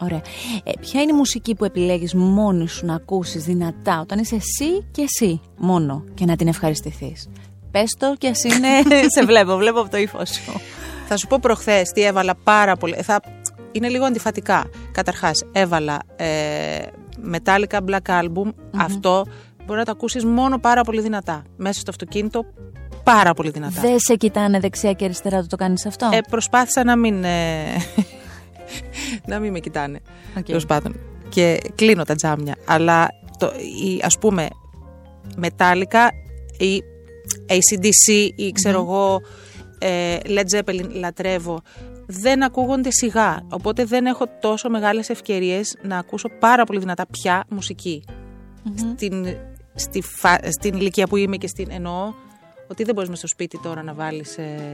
Ωραία. Ε, ποια είναι η μουσική που επιλέγεις μόνη σου να ακούσεις δυνατά όταν είσαι εσύ και εσύ μόνο και να την ευχαριστηθείς; Πες το και ας είναι... σε βλέπω, βλέπω από το ύφο σου. Θα σου πω προχθές τι έβαλα πάρα πολύ. Θα... Είναι λίγο αντιφατικά. Καταρχάς, έβαλα ε, Metallica Black Album. Αυτό μπορεί να το ακούσεις μόνο πάρα πολύ δυνατά. Μέσα στο αυτοκίνητο, πάρα πολύ δυνατά. Δεν σε κοιτάνε δεξιά και αριστερά το το κάνεις αυτό; Ε, προσπάθησα να μην. Ε, να μην με κοιτάνε. Οκ. Τέλος πάντων. Και κλείνω τα τζάμια. Αλλά το, η, ας πούμε, Metallica ή ACDC ή ξέρω εγώ ε, Led Zeppelin λατρεύω δεν ακούγονται σιγά οπότε δεν έχω τόσο μεγάλες ευκαιρίες να ακούσω πάρα πολύ δυνατά πια μουσική στην, στη φα- στην ηλικία που είμαι και στην εννοώ ότι δεν μπορείς μες στο σπίτι τώρα να βάλεις ε,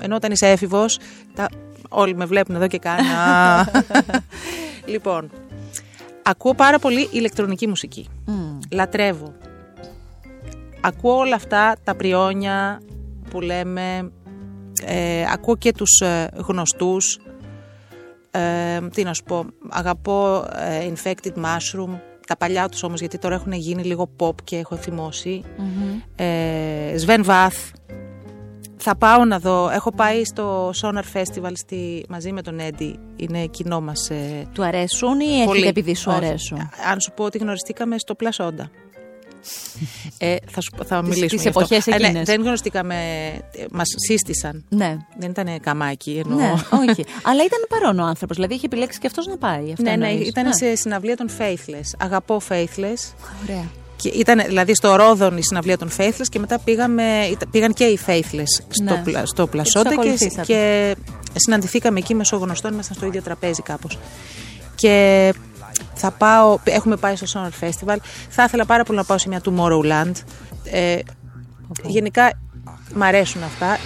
ενώ όταν είσαι έφηβος τα, όλοι με βλέπουν εδώ και κάνω «Α». Λοιπόν, ακούω πάρα πολύ ηλεκτρονική μουσική. Μμ. Λατρεύω. Ακούω όλα αυτά τα πριόνια που λέμε. Ε, ακούω και τους ε, γνωστούς. Ε, τι να σου πω. Αγαπώ ε, Infected Mushroom. Τα παλιά τους όμως γιατί τώρα έχουν γίνει λίγο pop και έχω θυμώσει. Ε, Sven Vath. Θα πάω να δω. Έχω πάει στο Sonar Festival στη, μαζί με τον Έντι. Είναι κοινό μας ε, Του αρέσουν ή έρχεται Πολύ. επειδή σου Όχι. αρέσουν; Αν σου πω ότι γνωριστήκαμε στο Πλασόντα. Ε, θα, σου, πω- θα Τις- μιλήσουμε τις γι' αυτό. εποχές Ε, ναι, εκείνες. δεν γνωριστήκαμε, ε, μας σύστησαν. Ναι. Δεν ήταν καμάκι, εννοώ. Ναι, όχι. Αλλά ήταν παρόν ο άνθρωπος. Δηλαδή είχε επιλέξει και αυτός να πάει. Αυτό ναι, ναι, εννοείς. ήταν Ναι. σε συναυλία των Faithless. Αγαπώ Faithless. Ωραία. Και ήταν δηλαδή στο Ρόδον η συναυλία των Faithless και μετά πήγαμε, ήταν- πήγαν και οι Faithless στο, Ναι. πλα, στο Και Πλασόντα τους και, ακολουθήσατε. και συναντηθήκαμε εκεί μέσω γνωστών, ήμασταν στο ίδιο τραπέζι κάπως. Και θα πάω, έχουμε πάει στο Sonar Festival, θα ήθελα πάρα πολύ να πάω σε μια Tomorrowland. Ε, γενικά μ' αρέσουν αυτά.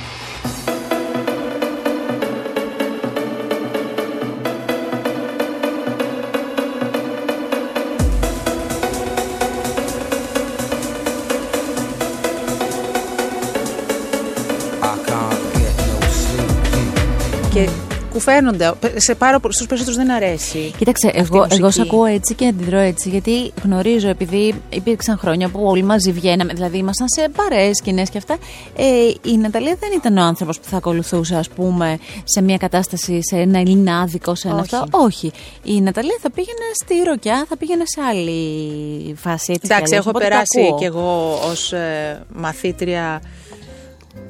Και κουφαίνονται. Σε πάρα πολλούς, στους περισσότερους δεν αρέσει. Κοίταξε, αυτή η εγώ, εγώ σε μουσική. ακούω έτσι και αντιδρώ έτσι, γιατί γνωρίζω, επειδή υπήρξαν χρόνια που όλοι μαζί βγαίναμε, δηλαδή ήμασταν σε παρέες, σκηνές και αυτά. Ε, η Ναταλία δεν ήταν ο άνθρωπος που θα ακολουθούσε, ας πούμε, σε μια κατάσταση, σε ένα ελληνάδικο, σε ένα Όχι. αυτό. Όχι. Η Ναταλία θα πήγαινε στη ροκιά, θα πήγαινε σε άλλη φάση. Έτσι, κι Εντάξει, αλλιώς, έχω οπότε το περάσει ακούω. κι εγώ ως ε, μαθήτρια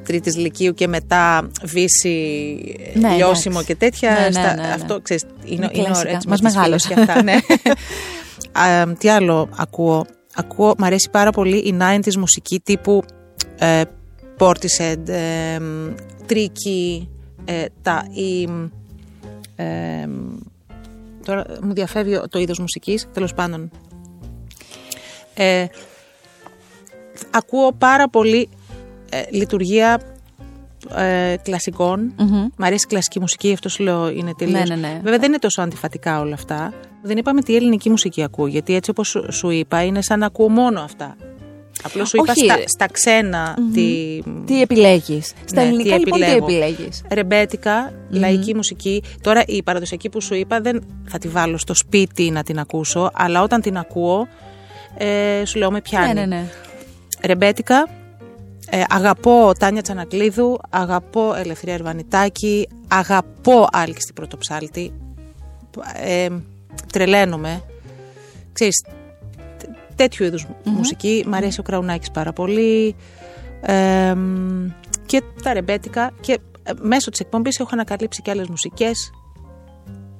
τρίτης λυκείου και μετά βύση, Ναι, λιώσιμο εντάξει. και τέτοια. Ναι, ναι, στα- ναι, ναι. Αυτό, ξέρεις, είναι, Είναι είναι, κλασικά. ωραίο, έτσι, Μας με τις μεγάλωσε. φίλες και αυτά, ναι. Α, τι άλλο ακούω; Ακούω, μ' αρέσει πάρα πολύ η 90s μουσική τύπου ε, Portishead, ε, Tricky, ε, τα, η, ε, τώρα μου διαφεύγει το είδος μουσικής, τέλος πάντων. Ε, ακούω πάρα πολύ ε, λειτουργία ε, κλασικών. Μμμ. Μ' αρέσει η κλασική μουσική, αυτό σου λέω είναι τελείως. Ναι, ναι, ναι. Βέβαια δεν είναι τόσο αντιφατικά όλα αυτά. Δεν είπαμε τι ελληνική μουσική ακούω, γιατί έτσι όπως σου, σου είπα είναι σαν να ακούω μόνο αυτά. Απλώς σου είπα Όχι. στα, στα ξένα τι... Τι επιλέγεις. Στα Ναι, ελληνικά τι λοιπόν τι επιλέγω. επιλέγεις; ρεμπέτικα, λαϊκή μουσική. Τώρα η παραδοσιακή που σου είπα δεν θα τη βάλω στο σπίτι να την ακούσω, αλλά όταν την ακούω ε, σου λέω με πιάνει. Ναι, ναι, ναι. Ρεμπέτικα, ε, αγαπώ Τάνια Τσανακλείδου, αγαπώ Ελευθερία Ερβανιτάκη, αγαπώ Άλκη Πρωτοψάλτη, ε, τρελαίνομαι. Ξέρεις, τ- τέτοιου είδους μουσική, μ' αρέσει ο Κραουνάκης πάρα πολύ. Ε, μ, και τα ρεμπέτικα. Και ε, μέσω της εκπομπής έχω ανακαλύψει και άλλες μουσικές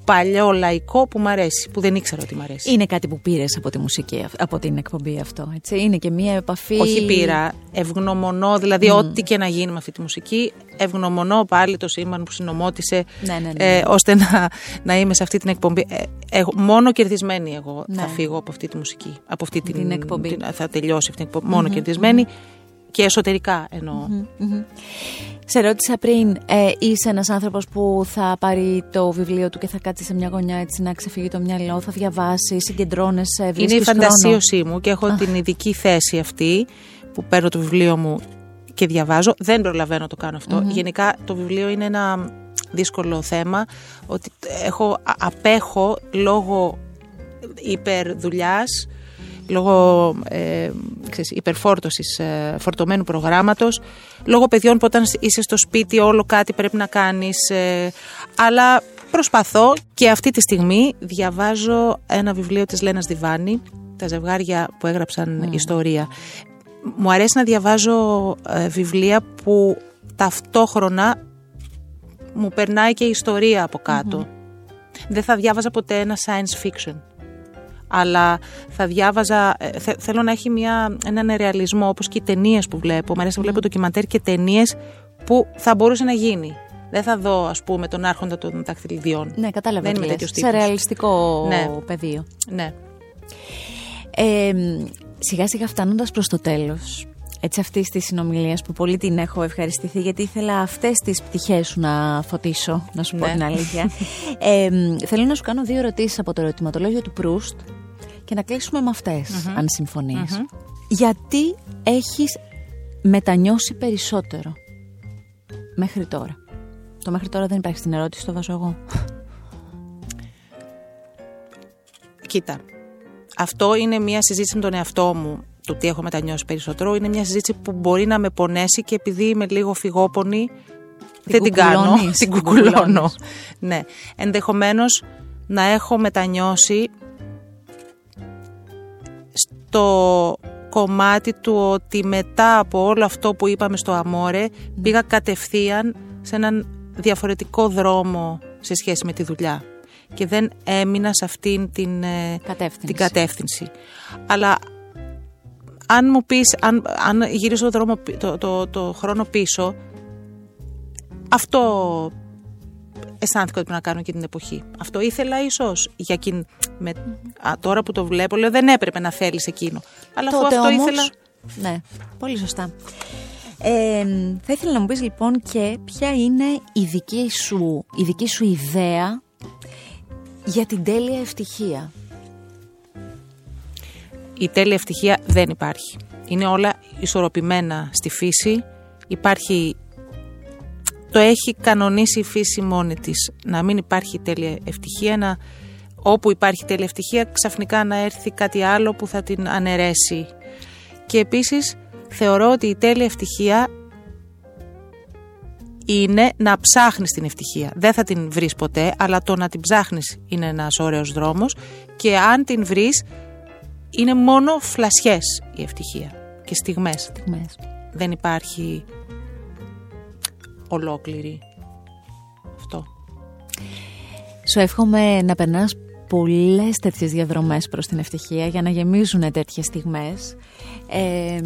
παλιό λαϊκό που μ' αρέσει, που δεν ήξερα ότι μ' αρέσει. Είναι κάτι που πήρες από τη μουσική, αυ- από την εκπομπή αυτό. Έτσι. Είναι και μία επαφή. Όχι πήρα, ευγνωμονώ, δηλαδή ό,τι και να γίνει με αυτή τη μουσική, ευγνωμονώ πάλι το σύμπαν που συνομότησε Ναι, ναι, ναι. ε, ώστε να, να είμαι σε αυτή την εκπομπή. Ε, εγώ- μόνο κερδισμένη εγώ Ναι. θα φύγω από αυτή τη μουσική, από αυτή την, Την εκπομπή. την- θα τελειώσει αυτή την εκπομπή, μόνο κερδισμένη και εσωτερικά εννοώ. Σε ρώτησα πριν, ε, είσαι ένας άνθρωπος που θα πάρει το βιβλίο του και θα κάτσει σε μια γωνιά έτσι να ξεφύγει το μυαλό, θα διαβάσει, συγκεντρώνεσαι, Είναι βρίσκεις η χρόνο. φαντασίωσή μου και έχω την ειδική θέση αυτή που παίρνω το βιβλίο μου και διαβάζω. Δεν προλαβαίνω να το κάνω αυτό. Γενικά το βιβλίο είναι ένα δύσκολο θέμα ότι έχω, α- απέχω λόγω υπερδουλειάς λόγω ε, ξέρεις, υπερφόρτωσης ε, φορτωμένου προγράμματος, λόγω παιδιών που όταν είσαι στο σπίτι όλο κάτι πρέπει να κάνεις, ε, αλλά προσπαθώ και αυτή τη στιγμή διαβάζω ένα βιβλίο της Λένας Διβάνη, τα ζευγάρια που έγραψαν ιστορία. Μου αρέσει να διαβάζω ε, βιβλία που ταυτόχρονα μου περνάει και η ιστορία από κατω Δεν θα διάβαζα ποτέ ένα science fiction αλλά θα διάβαζα. ε, θε- θέλω να έχει μια, έναν ρεαλισμό όπως και οι ταινίες που βλέπω. Μ' αρέσει να βλέπω ντοκιμαντέρ και ταινίες που θα μπορούσε να γίνει. Δεν θα δω, ας πούμε, τον Άρχοντα των Δακτυλιδιών. Ναι, κατάλαβα. Δεν τι είμαι λες. τέτοιος Σε τύπος. ρεαλιστικό Ναι. πεδίο. Ναι. Ε, σιγά σιγά φτάνοντας προς το τέλος, έτσι αυτής της συνομιλίας που πολύ την έχω ευχαριστηθεί γιατί ήθελα αυτές τις πτυχές σου να φωτίσω, να σου πω Ναι. την αλήθεια. ε, μ, θέλω να σου κάνω δύο ερωτήσεις από το ερωτηματολόγιο του Προύστ και να κλείσουμε με αυτες αν συμφωνείς. Γιατί έχεις μετανιώσει περισσότερο μέχρι τώρα; Το μέχρι τώρα δεν υπάρχει στην ερώτηση, το βάζω εγώ. Κοίτα, αυτό είναι μια συζήτηση με τον εαυτό μου, το τι έχω μετανιώσει περισσότερο. Είναι μια συζήτηση που μπορεί να με πονέσει και επειδή είμαι λίγο φυγόπονη, δεν την κάνω. κουκουλώνεις, Την την κουκουλώνω. κουκουλώνεις. Ναι. Ενδεχομένως να έχω μετανιώσει στο κομμάτι του ότι μετά από όλο αυτό που είπαμε στο Αμόρε πήγα κατευθείαν σε έναν διαφορετικό δρόμο σε σχέση με τη δουλειά και δεν έμεινα σε αυτήν την, ε, Κατεύθυνση. την κατεύθυνση. Αλλά αν μου πεις, αν, αν γυρίσω το, δρόμο, πι- το, το, το χρόνο πίσω, αυτό αισθάνθηκα ότι πρέπει να κάνω και την εποχή. Αυτό ήθελα ίσως. Για εκείνη, με, α, τώρα που το βλέπω, λέω δεν έπρεπε να θέλεις εκείνο. Αλλά αφού Τότε αυτό όμως, ήθελα... Ναι, πολύ σωστά. Ε, θα ήθελα να μου πεις λοιπόν και ποια είναι η δική σου, η δική σου ιδέα για την τέλεια ευτυχία. Η τέλεια ευτυχία δεν υπάρχει. Είναι όλα ισορροπημένα στη φύση. Υπάρχει... Το έχει κανονίσει η φύση μόνη της. Να μην υπάρχει τέλεια ευτυχία, να... όπου υπάρχει τέλεια ευτυχία ξαφνικά να έρθει κάτι άλλο που θα την αναιρέσει. Και επίσης θεωρώ ότι η τέλεια ευτυχία είναι να ψάχνεις την ευτυχία. Δεν θα την βρεις ποτέ, αλλά το να την ψάχνεις είναι ένας ωραίος δρόμος και αν την βρεις είναι μόνο φλασιές η ευτυχία και στιγμές. Στιγμές. Δεν υπάρχει ολόκληρη αυτό. Σου εύχομαι να περνάς πολλές τέτοιες διαδρομές προς την ευτυχία για να γεμίζουν τέτοιες στιγμές ε,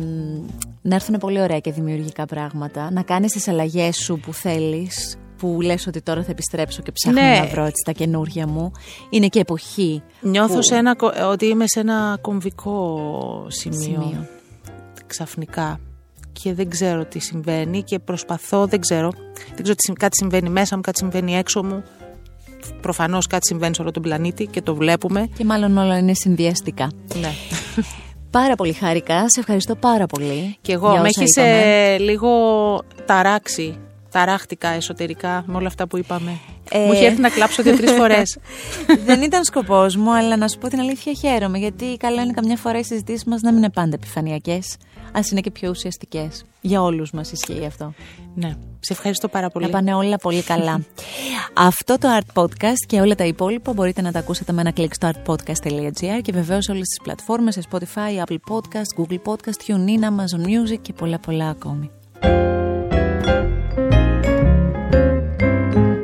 να έρθουν πολύ ωραία και δημιουργικά πράγματα να κάνεις τις αλλαγές σου που θέλεις που λες ότι τώρα θα επιστρέψω και ψάχνω Ναι. να βρω έτσι τα καινούργια μου είναι και εποχή Νιώθω που- σε ένα, κο- ότι είμαι σε ένα κομβικό σημείο, Σημείο. ξαφνικά και δεν ξέρω τι συμβαίνει και προσπαθώ, δεν ξέρω, δεν ξέρω τι, συμ- κάτι συμβαίνει μέσα μου, κάτι συμβαίνει έξω μου. Προφανώς κάτι συμβαίνει σε όλο τον πλανήτη και το βλέπουμε. και μάλλον όλα είναι συνδυαστικά Ναι. Πάρα πολύ χάρηκα, σε ευχαριστώ πάρα πολύ Και εγώ για με όσα έχεις είπαμε. λίγο ταράξει. Ταράχτηκα εσωτερικά με όλα αυτά που είπαμε. Ε. Μου είχε έρθει να κλάψω δύο-τρεις φορές. Δεν ήταν σκοπός μου, αλλά να σου πω την αλήθεια χαίρομαι. Γιατί καλό είναι καμιά φορά οι συζητήσεις μας να μην είναι πάντα επιφανειακές, ας είναι και πιο ουσιαστικές. Για όλους μας ισχύει αυτό. ναι. Σε ευχαριστώ πάρα πολύ. Να πάνε όλα πολύ καλά. Αυτό το Art Podcast και όλα τα υπόλοιπα μπορείτε να τα ακούσετε με ένα κλικ στο artpodcast.gr και βεβαίως όλες τις πλατφόρμες σε Spotify, Apple Podcast, Google Podcast, TuneIn, Amazon Music και πολλά πολλά ακόμη.